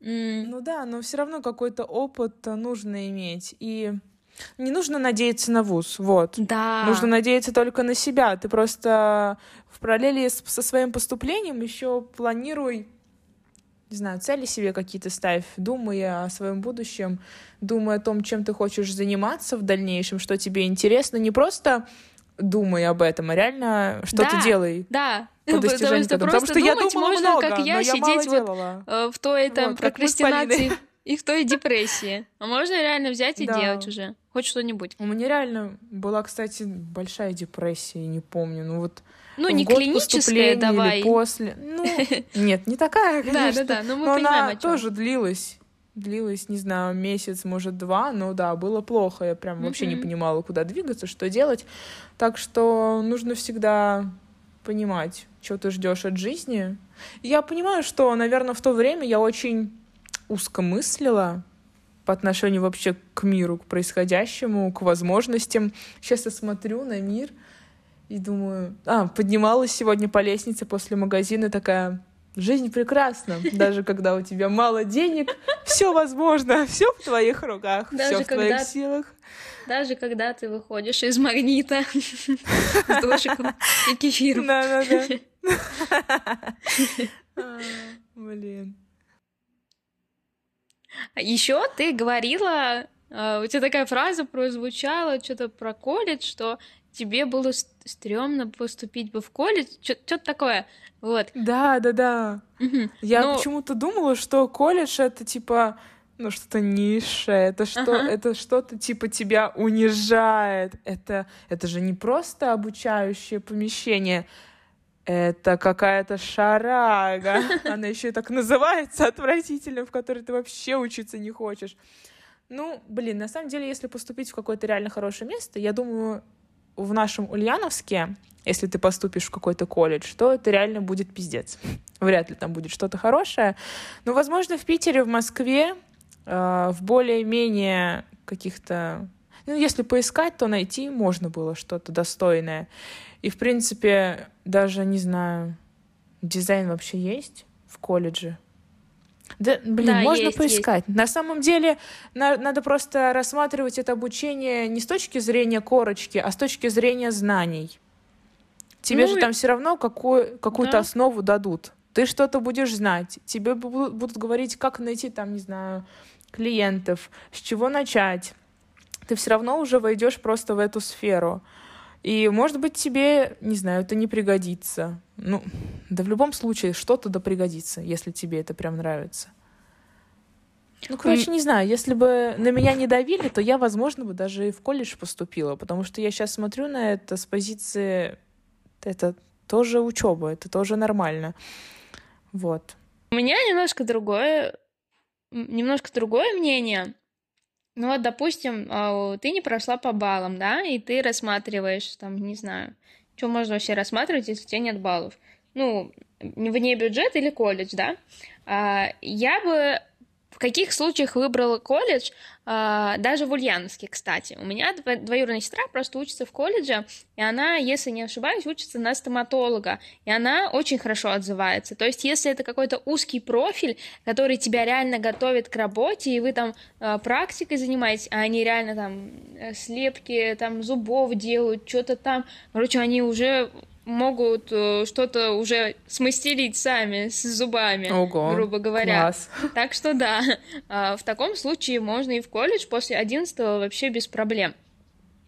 Ну да, но все равно какой-то опыт нужно иметь. И не нужно надеяться на вуз, вот. Да. Нужно надеяться только на себя. Ты просто в параллели со своим поступлением еще планируй не знаю, цели себе какие-то ставь, думая о своем будущем, думая о том, чем ты хочешь заниматься в дальнейшем, что тебе интересно, не просто думай об этом, а реально что-то да, делай. Да, по потому, потому что я думала можно, много, как я, сидеть мало вот делала. Э, в той там вот, прокрастинации и в той депрессии. А можно реально взять и да. делать уже хоть что-нибудь. У меня реально была, кстати, большая депрессия, не помню, ну вот ну, не клиническая, давай. Или после. Ну, нет, не такая, конечно. Да, да, да, но мы но понимаем, она тоже длилась. Длилась, не знаю, месяц, может, два, но да, было плохо. Я прям вообще не понимала, куда двигаться, что делать. Так что нужно всегда понимать, что ты ждешь от жизни. Я понимаю, что, наверное, в то время я очень узко мыслила, по отношению вообще к миру, к происходящему, к возможностям. Сейчас я смотрю на мир и думаю, а, поднималась сегодня по лестнице после магазина такая, жизнь прекрасна, даже когда у тебя мало денег, все возможно, все в твоих руках, все в твоих силах. Даже когда ты выходишь из магнита с дошиком и кефиром. Да-да-да. Блин. Еще ты говорила, а, у тебя такая фраза прозвучала, что-то про колледж, что тебе было стрёмно поступить бы в колледж, что-то такое. Вот. Да, да, да. Угу. Я Но... почему-то думала, что колледж это типа ну что-то низшее, это что, ага. это что-то типа тебя унижает. Это, это же не просто обучающее помещение, это какая-то шарага. Она еще и так называется отвратительно, в которой ты вообще учиться не хочешь. Ну, блин, на самом деле, если поступить в какое-то реально хорошее место, я думаю, в нашем Ульяновске, если ты поступишь в какой-то колледж, то это реально будет пиздец. Вряд ли там будет что-то хорошее. Но, возможно, в Питере, в Москве, э, в более-менее каких-то... Ну, если поискать, то найти можно было что-то достойное. И, в принципе, даже, не знаю, дизайн вообще есть в колледже? Да, блин, да, можно есть, поискать. Есть. На самом деле, на, надо просто рассматривать это обучение не с точки зрения корочки, а с точки зрения знаний. Тебе ну, же там все равно какую, какую-то да. основу дадут. Ты что-то будешь знать. Тебе будут говорить, как найти там, не знаю, клиентов, с чего начать. Ты все равно уже войдешь просто в эту сферу. И, может быть, тебе, не знаю, это не пригодится. Ну, да в любом случае что-то да пригодится, если тебе это прям нравится. Ну, короче, не знаю, если бы на меня не давили, то я, возможно, бы даже и в колледж поступила, потому что я сейчас смотрю на это с позиции это тоже учеба, это тоже нормально. Вот. У меня немножко другое, немножко другое мнение. Ну вот, допустим, а, ты не прошла по баллам, да, и ты рассматриваешь, там, не знаю, что можно вообще рассматривать, если у тебя нет баллов. Ну, вне бюджет или колледж, да. А, я бы в каких случаях выбрала колледж? А, даже в Ульяновске, кстати. У меня двоюродная сестра просто учится в колледже, и она, если не ошибаюсь, учится на стоматолога, и она очень хорошо отзывается. То есть, если это какой-то узкий профиль, который тебя реально готовит к работе, и вы там а, практикой занимаетесь, а они реально там э, слепки там зубов делают, что-то там, короче, они уже могут э, что-то уже смастерить сами с зубами, Ого, грубо говоря. Класс. Так что да, а, в таком случае можно и в колледж после 11 вообще без проблем.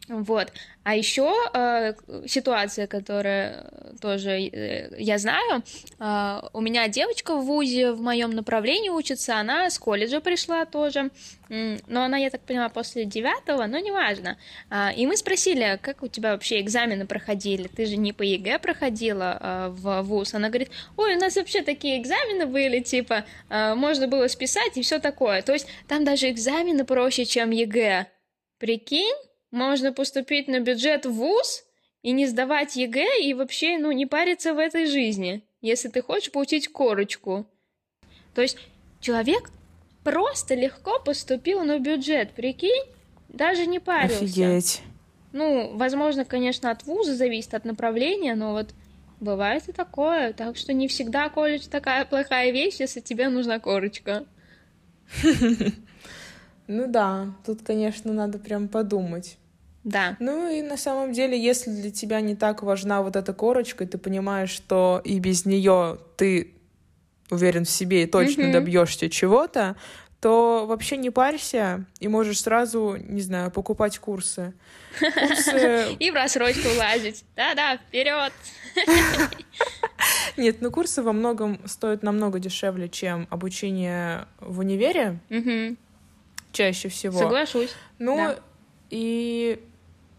Вот. А еще э, ситуация, которая тоже э, я знаю, э, у меня девочка в ВУЗе в моем направлении учится, она с колледжа пришла тоже, но она, я так понимаю, после девятого, но неважно. Э, и мы спросили, как у тебя вообще экзамены проходили, ты же не по ЕГЭ проходила э, в ВУЗ. Она говорит, ой, у нас вообще такие экзамены были, типа, э, можно было списать и все такое. То есть там даже экзамены проще, чем ЕГЭ. Прикинь? Можно поступить на бюджет в ВУЗ и не сдавать ЕГЭ и вообще, ну, не париться в этой жизни, если ты хочешь получить корочку. То есть человек просто легко поступил на бюджет, прикинь, даже не парился. Офигеть. Ну, возможно, конечно, от вуза зависит, от направления, но вот бывает и такое. Так что не всегда колледж такая плохая вещь, если тебе нужна корочка. Ну да, тут, конечно, надо прям подумать. Да. Ну и на самом деле, если для тебя не так важна вот эта корочка, и ты понимаешь, что и без нее ты уверен в себе и точно mm-hmm. добьешься чего-то, то вообще не парься и можешь сразу, не знаю, покупать курсы. курсы... И в рассрочку лазить. Да-да, вперед! Нет, ну курсы во многом стоят намного дешевле, чем обучение в универе чаще всего. Соглашусь. Ну, да. и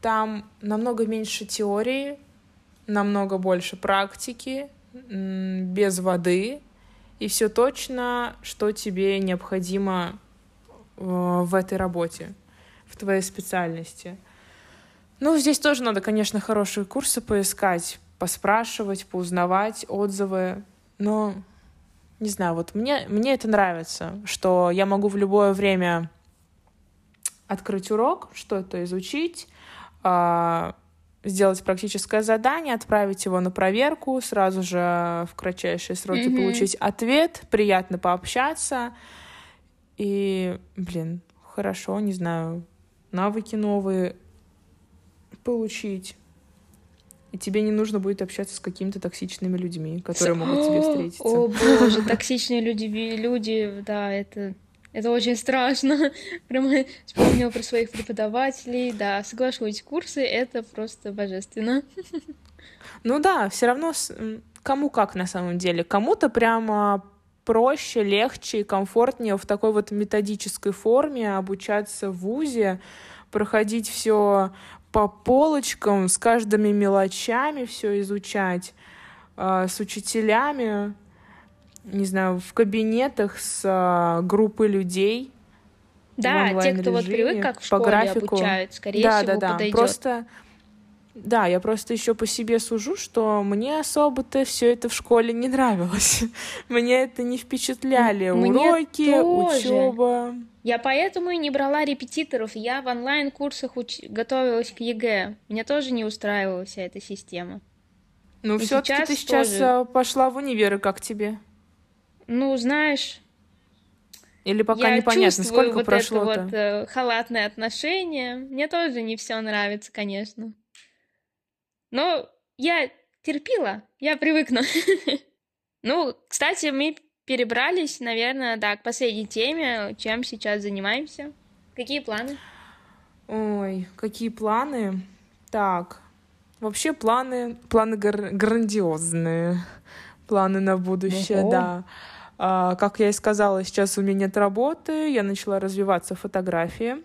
там намного меньше теории, намного больше практики, без воды, и все точно, что тебе необходимо э, в этой работе, в твоей специальности. Ну, здесь тоже надо, конечно, хорошие курсы поискать, поспрашивать, поузнавать отзывы, но не знаю, вот мне, мне это нравится, что я могу в любое время открыть урок, что-то изучить, а, сделать практическое задание, отправить его на проверку, сразу же в кратчайшие сроки mm-hmm. получить ответ, приятно пообщаться. И, блин, хорошо, не знаю, навыки новые получить. И тебе не нужно будет общаться с какими-то токсичными людьми, которые могут тебе встретиться. О, боже, токсичные люди, люди, да, это это очень страшно. Прямо вспомнила про своих преподавателей. Да, соглашусь, курсы — это просто божественно. Ну да, все равно кому как на самом деле. Кому-то прямо проще, легче и комфортнее в такой вот методической форме обучаться в ВУЗе, проходить все по полочкам, с каждыми мелочами все изучать, а, с учителями, не знаю, в кабинетах с а, группой людей. Да, те, кто вот привык, как в школе графику. обучают, скорее да, всего, да, да. подойдет. Просто да, я просто еще по себе сужу, что мне особо-то все это в школе не нравилось. мне это не впечатляли. Мне Уроки, учеба. Я поэтому и не брала репетиторов. Я в онлайн-курсах уч... готовилась к ЕГЭ. Меня тоже не устраивала вся эта система. Ну, все-таки ты сейчас тоже... Э, пошла в универ, и как тебе? Ну, знаешь... Или пока я непонятно, сколько вот прошло это вот э, халатное отношение. Мне тоже не все нравится, конечно. Но я терпила, я привыкну. ну, кстати, мы перебрались, наверное, да, к последней теме, чем сейчас занимаемся. Какие планы? Ой, какие планы? Так, вообще планы, планы гр- грандиозные, планы на будущее, Ого. да. А, как я и сказала, сейчас у меня нет работы, я начала развиваться в фотографии.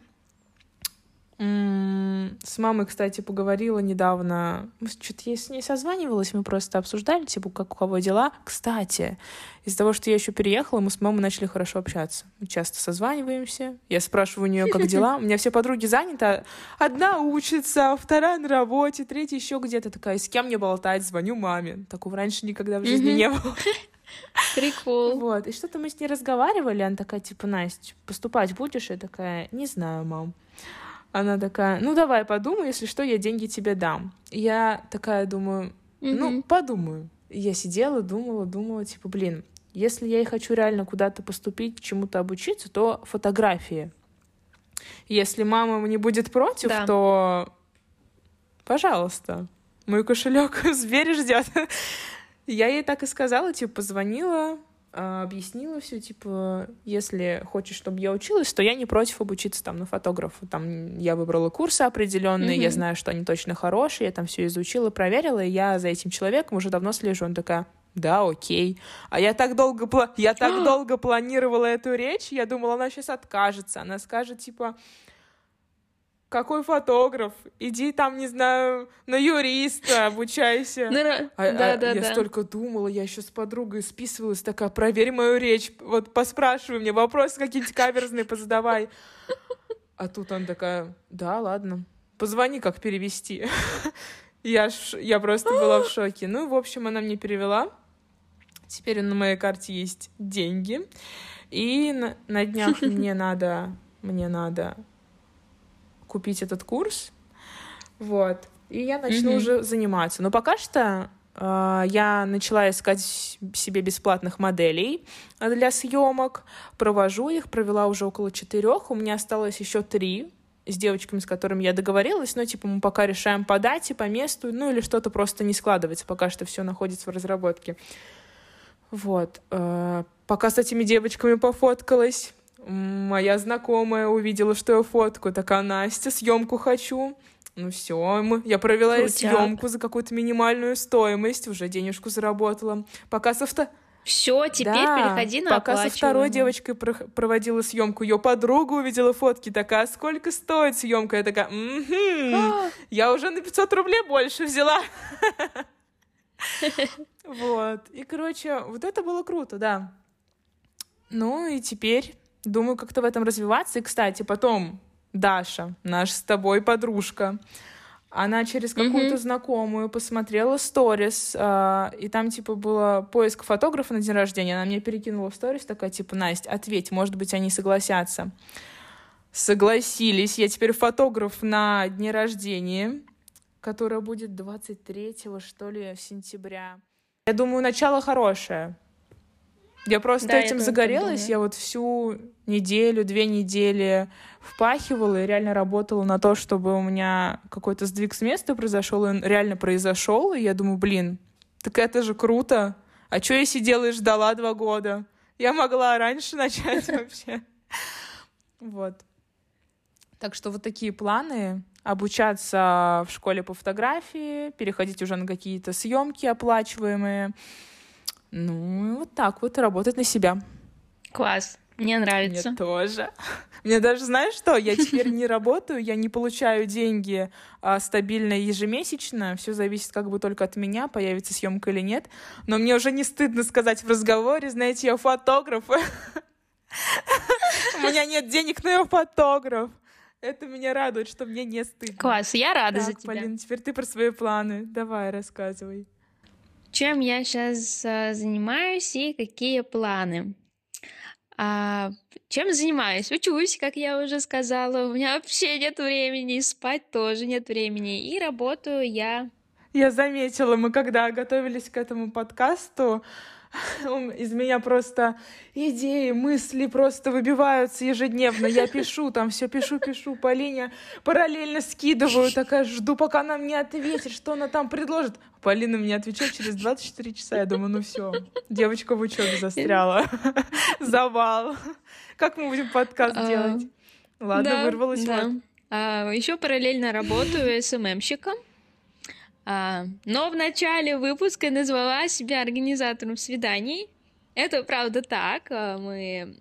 С мамой, кстати, поговорила недавно. Что-то я с ней созванивалась, мы просто обсуждали, типа, как у кого дела. Кстати, из-за того, что я еще переехала, мы с мамой начали хорошо общаться. Мы часто созваниваемся. Я спрашиваю у нее, как дела. У меня все подруги заняты. Одна учится, вторая на работе, третья еще где-то такая. С кем мне болтать? Звоню маме. Такого раньше никогда в жизни не было. Прикол. Вот. И что-то мы с ней разговаривали. Она такая, типа, Настя, поступать будешь? Я такая, не знаю, мам. Она такая, ну давай подумай, если что, я деньги тебе дам. Я такая думаю, ну подумаю. Я сидела, думала, думала, типа, блин, если я и хочу реально куда-то поступить, чему-то обучиться, то фотографии. Если мама не будет против, да. то пожалуйста, мой кошелек в Сбере ждет. Я ей так и сказала, типа, позвонила, а, объяснила все, типа, если хочешь, чтобы я училась, то я не против обучиться там на фотографа. Там я выбрала курсы определенные, mm-hmm. я знаю, что они точно хорошие, я там все изучила, проверила, и я за этим человеком уже давно слежу. Он такая, да, окей. А я так долго, я так долго планировала эту речь, я думала, она сейчас откажется. Она скажет, типа, какой фотограф? Иди там, не знаю, на юриста обучайся. Да, а, да, а, да. Я столько думала, я еще с подругой списывалась, такая, проверь мою речь, вот поспрашивай мне, вопросы какие-нибудь каверзные позадавай. А тут он такая, да, ладно, позвони, как перевести. Я, ш... я просто была в шоке. Ну, в общем, она мне перевела. Теперь на моей карте есть деньги. И на, на днях мне надо, мне надо купить этот курс, вот, и я начну mm-hmm. уже заниматься. Но пока что э, я начала искать себе бесплатных моделей для съемок, провожу их, провела уже около четырех, у меня осталось еще три с девочками, с которыми я договорилась, но типа мы пока решаем по дате, по месту, ну или что-то просто не складывается, пока что все находится в разработке. Вот. Э, пока с этими девочками пофоткалась, моя знакомая увидела, что я фотку, такая, Настя, съемку хочу. Ну все, я провела Крутяк. съемку за какую-то минимальную стоимость, уже денежку заработала. Пока со вто... Все, теперь да, переходи на Пока со второй девочкой проводила съемку, ее подруга увидела фотки, такая, сколько стоит съемка? Я такая, угу, я уже на 500 рублей больше взяла. Вот. И, короче, вот это было круто, да. Ну и теперь Думаю, как-то в этом развиваться. И, кстати, потом Даша, наша с тобой подружка, она через какую-то mm-hmm. знакомую посмотрела сторис, э, и там, типа, было поиск фотографа на день рождения. Она мне перекинула в сторис, такая, типа, Настя, ответь, может быть, они согласятся. согласились. Я теперь фотограф на дне рождения, которое будет 23 что ли, сентября. Я думаю, начало хорошее. Я просто да, этим я загорелась. Я вот всю неделю, две недели впахивала и реально работала на то, чтобы у меня какой-то сдвиг с места произошел, и он реально произошел. И я думаю, блин, так это же круто. А что я сидела и ждала два года? Я могла раньше начать вообще. Вот. Так что вот такие планы. Обучаться в школе по фотографии, переходить уже на какие-то съемки оплачиваемые. Ну, вот так вот, работать на себя. Класс. Мне нравится. Мне тоже. Мне даже, знаешь что, я теперь не работаю, я не получаю деньги а, стабильно ежемесячно, все зависит как бы только от меня, появится съемка или нет. Но мне уже не стыдно сказать в разговоре, знаете, я фотограф. У меня нет денег, но я фотограф. Это меня радует, что мне не стыдно. Класс, я рада за тебя. Полин, теперь ты про свои планы. Давай, рассказывай чем я сейчас а, занимаюсь и какие планы. А, чем занимаюсь? Учусь, как я уже сказала. У меня вообще нет времени, спать тоже нет времени. И работаю я. Я заметила, мы когда готовились к этому подкасту, из меня просто идеи, мысли просто выбиваются ежедневно. Я пишу, там все пишу, пишу, Полине параллельно скидываю, такая жду, пока она мне ответит, что она там предложит. Полина мне отвечает через 24 часа. Я думаю, ну все, девочка в учебе застряла. Завал. Как мы будем подкаст а, делать? Ладно, вырвалась. А, Еще параллельно работаю СММщиком. А, но в начале выпуска назвала себя организатором свиданий. Это правда так. Мы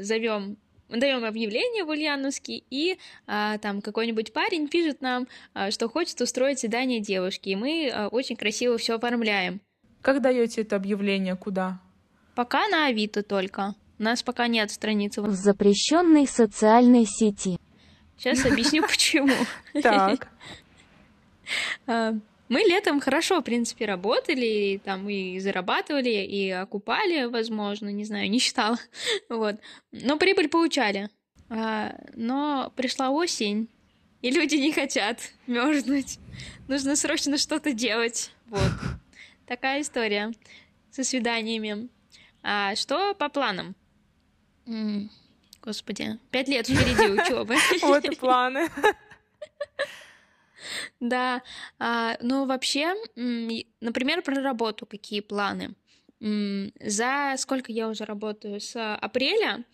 зовем мы даем объявление в Ульяновске, и а, там какой-нибудь парень пишет нам, а, что хочет устроить свидание девушки, и мы а, очень красиво все оформляем. Как даете это объявление? Куда? Пока на Авито только. У нас пока нет страницы в запрещенной социальной сети. Сейчас объясню почему. Так. Мы летом хорошо, в принципе, работали, там и зарабатывали, и окупали, возможно, не знаю, не считала, вот. Но прибыль получали. А, но пришла осень, и люди не хотят мерзнуть. Нужно срочно что-то делать. Вот. Такая история со свиданиями. А что по планам? Господи, пять лет впереди учебы. Вот и планы. Да, ну вообще, например, про работу какие планы. За сколько я уже работаю? С апреля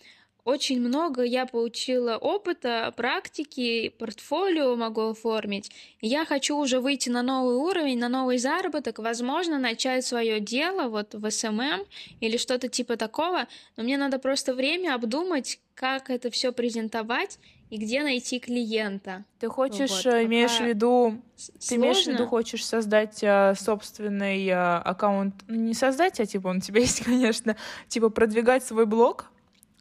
очень много я получила опыта, практики, портфолио могу оформить. я хочу уже выйти на новый уровень, на новый заработок, возможно, начать свое дело вот в SMM или что-то типа такого. Но мне надо просто время обдумать, как это все презентовать и где найти клиента. Ты хочешь, вот, э, имеешь в виду, сложно. ты имеешь в виду, хочешь создать а, собственный а, аккаунт, ну, не создать, а типа он у тебя есть, конечно, типа продвигать свой блог?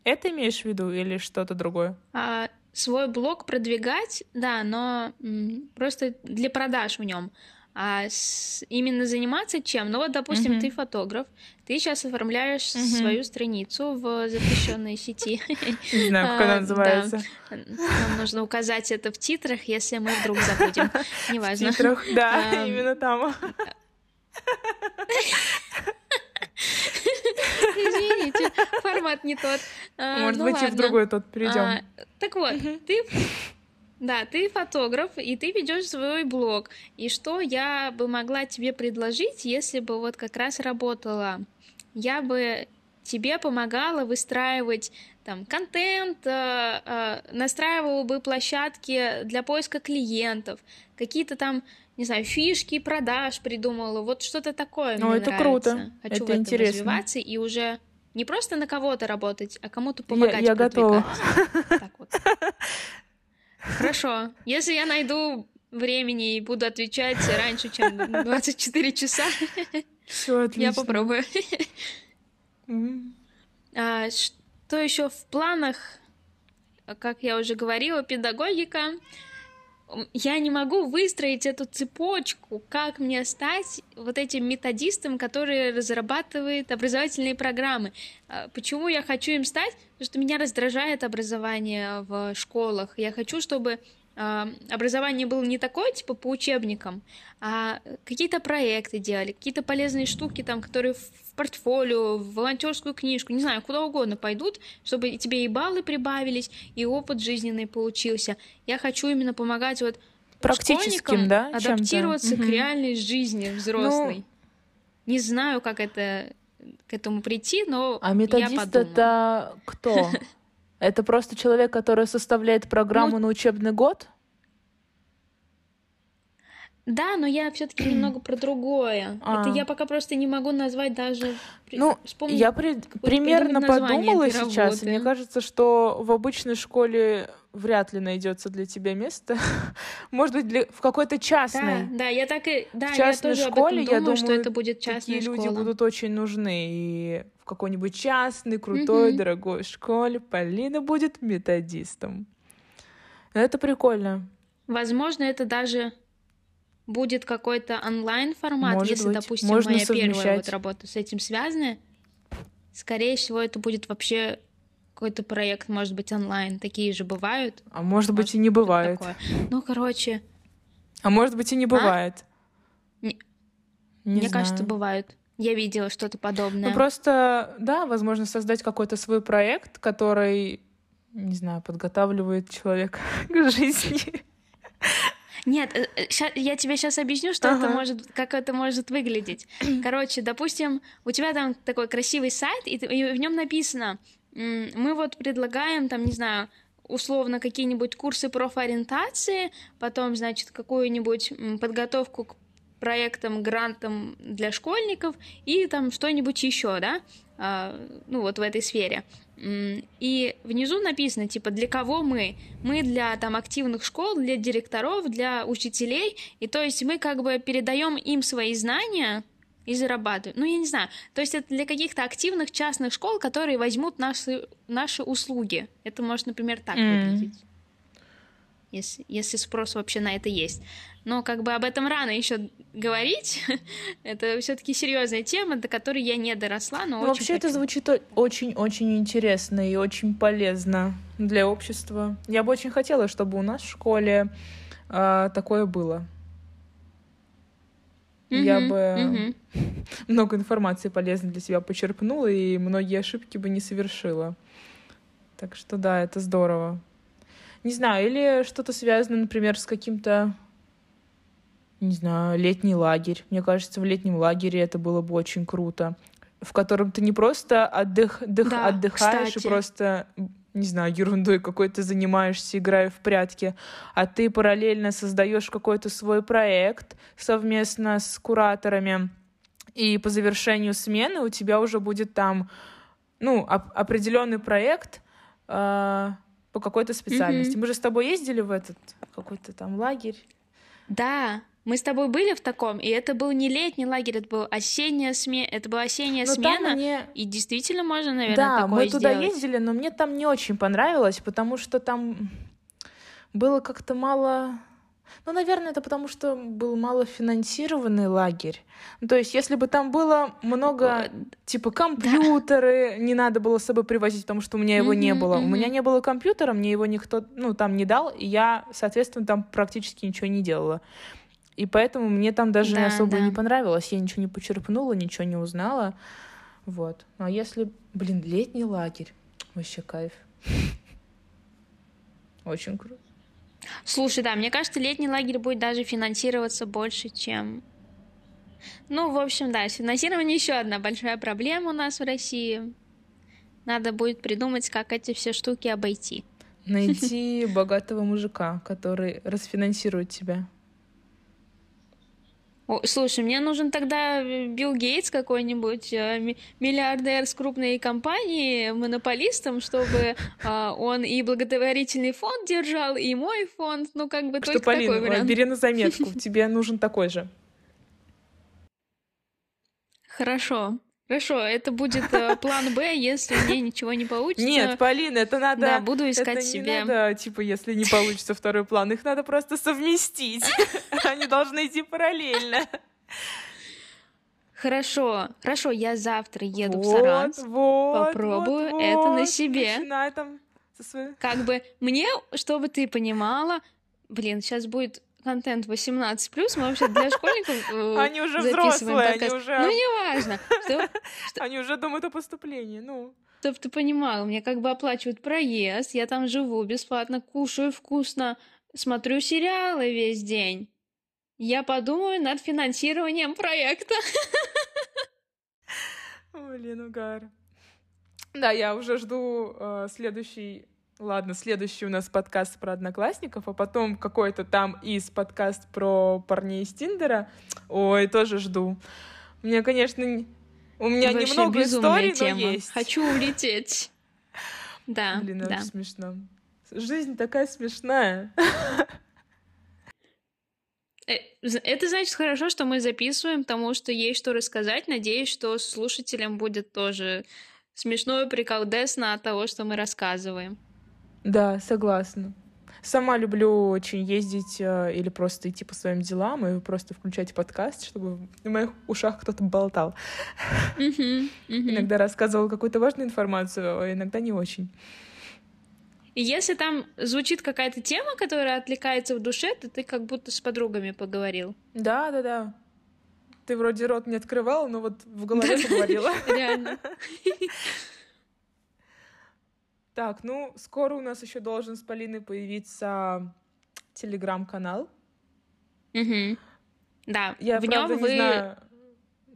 Это имеешь в виду или что-то другое? А, свой блог продвигать, да, но м, просто для продаж в нем. А с, именно заниматься чем? Ну вот, допустим, mm-hmm. ты фотограф, ты сейчас оформляешь mm-hmm. свою страницу в запрещенной сети. Не знаю, как она а, называется. Нам нужно указать это в титрах, если мы вдруг забудем. Неважно. В титрах, да, именно там. Извините, формат не тот. А, Может ну быть, и в другой тот перейдем. Так вот, ты да, ты фотограф, и ты ведешь свой блог. И что я бы могла тебе предложить, если бы вот как раз работала? Я бы тебе помогала выстраивать там контент, э, э, настраивала бы площадки для поиска клиентов, какие-то там, не знаю, фишки продаж придумала, вот что-то такое. Ну, это нравится. круто. Хочу это в этом интересно. развиваться и уже не просто на кого-то работать, а кому-то помогать. Я, я готова. Так вот. Хорошо. Если я найду времени и буду отвечать раньше, чем 24 часа, Все отлично. я попробую. А, что еще в планах? Как я уже говорила, педагогика. Я не могу выстроить эту цепочку, как мне стать вот этим методистом, который разрабатывает образовательные программы. А, почему я хочу им стать? Потому что меня раздражает образование в школах. Я хочу, чтобы образование было не такое, типа по учебникам, а какие-то проекты делали, какие-то полезные штуки, там, которые в портфолио, в волонтерскую книжку, не знаю, куда угодно пойдут, чтобы тебе и баллы прибавились, и опыт жизненный получился. Я хочу именно помогать вот практическим, да, адаптироваться к реальной жизни взрослой. Ну... Не знаю, как это к этому прийти, но а методист это кто? Это просто человек, который составляет программу ну, на учебный год? Да, но я все-таки немного про другое. А. Это я пока просто не могу назвать даже. Ну, вспомнить, я при... примерно подумала сейчас. Мне кажется, что в обычной школе вряд ли найдется для тебя место. Может быть, для... в какой-то частной. Да, да, я так и. Да, в частной я тоже школе, об этом думаю, я думаю, что это будет частная такие школа. люди будут очень нужны. И в какой-нибудь частной, крутой, угу. дорогой школе Полина будет методистом. Это прикольно. Возможно, это даже будет какой-то онлайн формат, Может если, быть. допустим, Можно моя совмещать. первая вот работа с этим связана, скорее всего, это будет вообще какой-то проект, может быть, онлайн. Такие же бывают. А может, может быть, и не бывает. Такое. Ну, короче. А может быть, и не бывает. А? Не... Не Мне знаю. кажется, бывают. Я видела что-то подобное. Ну, просто, да, возможно, создать какой-то свой проект, который, не знаю, подготавливает человека к жизни. Нет, э, э, я тебе сейчас объясню, что ага. это может, как это может выглядеть. Короче, допустим, у тебя там такой красивый сайт, и, и в нем написано, мы вот предлагаем, там, не знаю, условно какие-нибудь курсы профориентации, потом, значит, какую-нибудь подготовку к проектам, грантам для школьников и там что-нибудь еще, да, а, ну вот в этой сфере. И внизу написано, типа, для кого мы? Мы для там активных школ, для директоров, для учителей. И то есть мы как бы передаем им свои знания и зарабатываем. Ну, я не знаю. То есть это для каких-то активных частных школ, которые возьмут наши, наши услуги. Это может, например, так mm. выглядеть. Если, если спрос вообще на это есть. Но как бы об этом рано еще говорить. это все-таки серьезная тема, до которой я не доросла, но ну, Вообще хочу. это звучит очень-очень интересно и очень полезно для общества. Я бы очень хотела, чтобы у нас в школе э, такое было. Mm-hmm, я бы mm-hmm. много информации полезной для себя почерпнула и многие ошибки бы не совершила. Так что да, это здорово. Не знаю, или что-то связано, например, с каким-то, не знаю, летний лагерь. Мне кажется, в летнем лагере это было бы очень круто. В котором ты не просто отдых, дых, да, отдыхаешь кстати. и просто не знаю, ерундой какой-то занимаешься, играя в прятки, а ты параллельно создаешь какой-то свой проект совместно с кураторами, и по завершению смены у тебя уже будет там, ну, оп- определенный проект, э- по какой-то специальности. Mm-hmm. Мы же с тобой ездили в этот какой-то там лагерь. Да, мы с тобой были в таком, и это был не летний лагерь, это был осенняя смена, это была осенняя но смена, мне... и действительно можно, наверное, да, такое мы туда сделать. ездили, но мне там не очень понравилось, потому что там было как-то мало ну, наверное, это потому, что был мало финансированный лагерь. Ну, то есть, если бы там было много, типа, компьютеры, да. не надо было с собой привозить, потому что у меня его mm-hmm, не было. Mm-hmm. У меня не было компьютера, мне его никто, ну, там не дал, и я, соответственно, там практически ничего не делала. И поэтому мне там даже да, особо да. не понравилось. Я ничего не почерпнула, ничего не узнала. Вот. Ну, а если, блин, летний лагерь, вообще кайф. Очень круто. Слушай, да, мне кажется, летний лагерь будет даже финансироваться больше, чем... Ну, в общем, да, с финансированием еще одна большая проблема у нас в России. Надо будет придумать, как эти все штуки обойти. Найти богатого мужика, который расфинансирует тебя. О, слушай, мне нужен тогда э, Билл Гейтс какой-нибудь, э, миллиардер с крупной компанией, монополистом, чтобы э, он и благотворительный фонд держал, и мой фонд, ну как бы Что, только Полина, такой вариант. бери на заметку, тебе нужен такой же. Хорошо. Хорошо, это будет э, план Б, если мне ничего не получится. Нет, Полина, это надо... Да, буду искать это себе. Не надо, типа, если не получится второй план, их надо просто совместить. Они должны идти параллельно. Хорошо, хорошо, я завтра еду вот, в Саранск, вот, попробую вот, это на себе. Начинай там со своей... Как бы мне, чтобы ты понимала, блин, сейчас будет контент 18 плюс, мы вообще для школьников э, Они уже взрослые, они уже- Ну, неважно. Что- Они уже думают о поступлении, ну. Чтоб ты понимала, мне как бы оплачивают проезд, я там живу бесплатно, кушаю вкусно, смотрю сериалы весь день. Я подумаю над финансированием проекта. Блин, угар. Да, я уже жду э, следующий... Ладно, следующий у нас подкаст про одноклассников, а потом какой-то там из подкаст про парней из Тиндера. Ой, тоже жду. Мне, конечно, не- у меня Вообще немного историй, но тема. есть. Хочу улететь. Да, Блин, да. очень смешно. Жизнь такая смешная. Э, Это значит хорошо, что мы записываем, потому что есть что рассказать. Надеюсь, что слушателям будет тоже смешно и приколдесно от того, что мы рассказываем. Да, согласна. Сама люблю очень ездить э, или просто идти по своим делам и просто включать подкаст, чтобы в моих ушах кто-то болтал. Иногда рассказывал какую-то важную информацию, а иногда не очень. И если там звучит какая-то тема, которая отвлекается в душе, то ты как будто с подругами поговорил. Да, да, да. Ты вроде рот не открывал, но вот в голове поговорила. Реально. Так, ну, скоро у нас еще должен с Полиной появиться телеграм-канал. Мгм. Да, Я, в правда, нем не вы... знаю,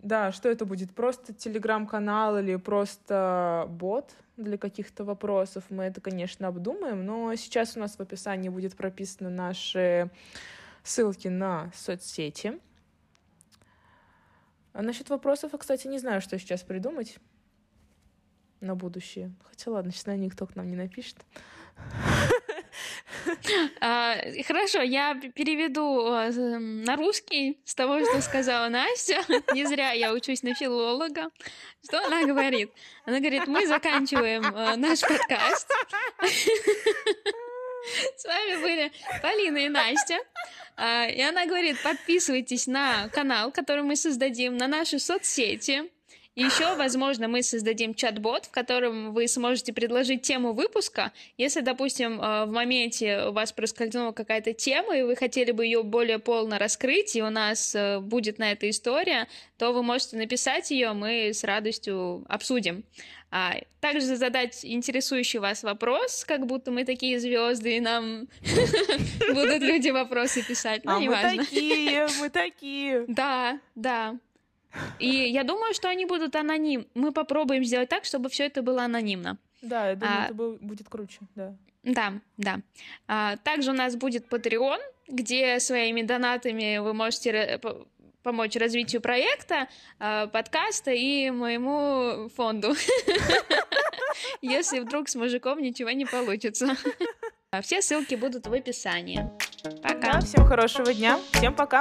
да, что это будет, просто телеграм-канал или просто бот для каких-то вопросов. Мы это, конечно, обдумаем, но сейчас у нас в описании будет прописаны наши ссылки на соцсети. А насчет вопросов я, кстати, не знаю, что сейчас придумать на будущее. Хотя ладно, сейчас наверное, никто к нам не напишет. А, хорошо, я переведу а, на русский с того, что сказала Настя. Не зря я учусь на филолога. Что она говорит? Она говорит, мы заканчиваем а, наш подкаст. С вами были Полина и Настя. И она говорит, подписывайтесь на канал, который мы создадим, на наши соцсети. Еще, возможно, мы создадим чат-бот, в котором вы сможете предложить тему выпуска. Если, допустим, э, в моменте у вас проскользнула какая-то тема, и вы хотели бы ее более полно раскрыть, и у нас э, будет на это история, то вы можете написать ее, мы с радостью обсудим. А, также задать интересующий вас вопрос, как будто мы такие звезды, и нам будут люди вопросы писать. Ну, а мы такие, мы такие. Да, да. И я думаю, что они будут аноним. Мы попробуем сделать так, чтобы все это было анонимно. Да, я думаю, А- это бу- будет круче, да. Да, да. А, также у нас будет Patreon, где своими донатами вы можете помочь развитию проекта, а, подкаста и моему фонду. Если вдруг с мужиком ничего не получится. А Все ссылки будут в описании. Пока. Да, всем хорошего дня. Всем пока.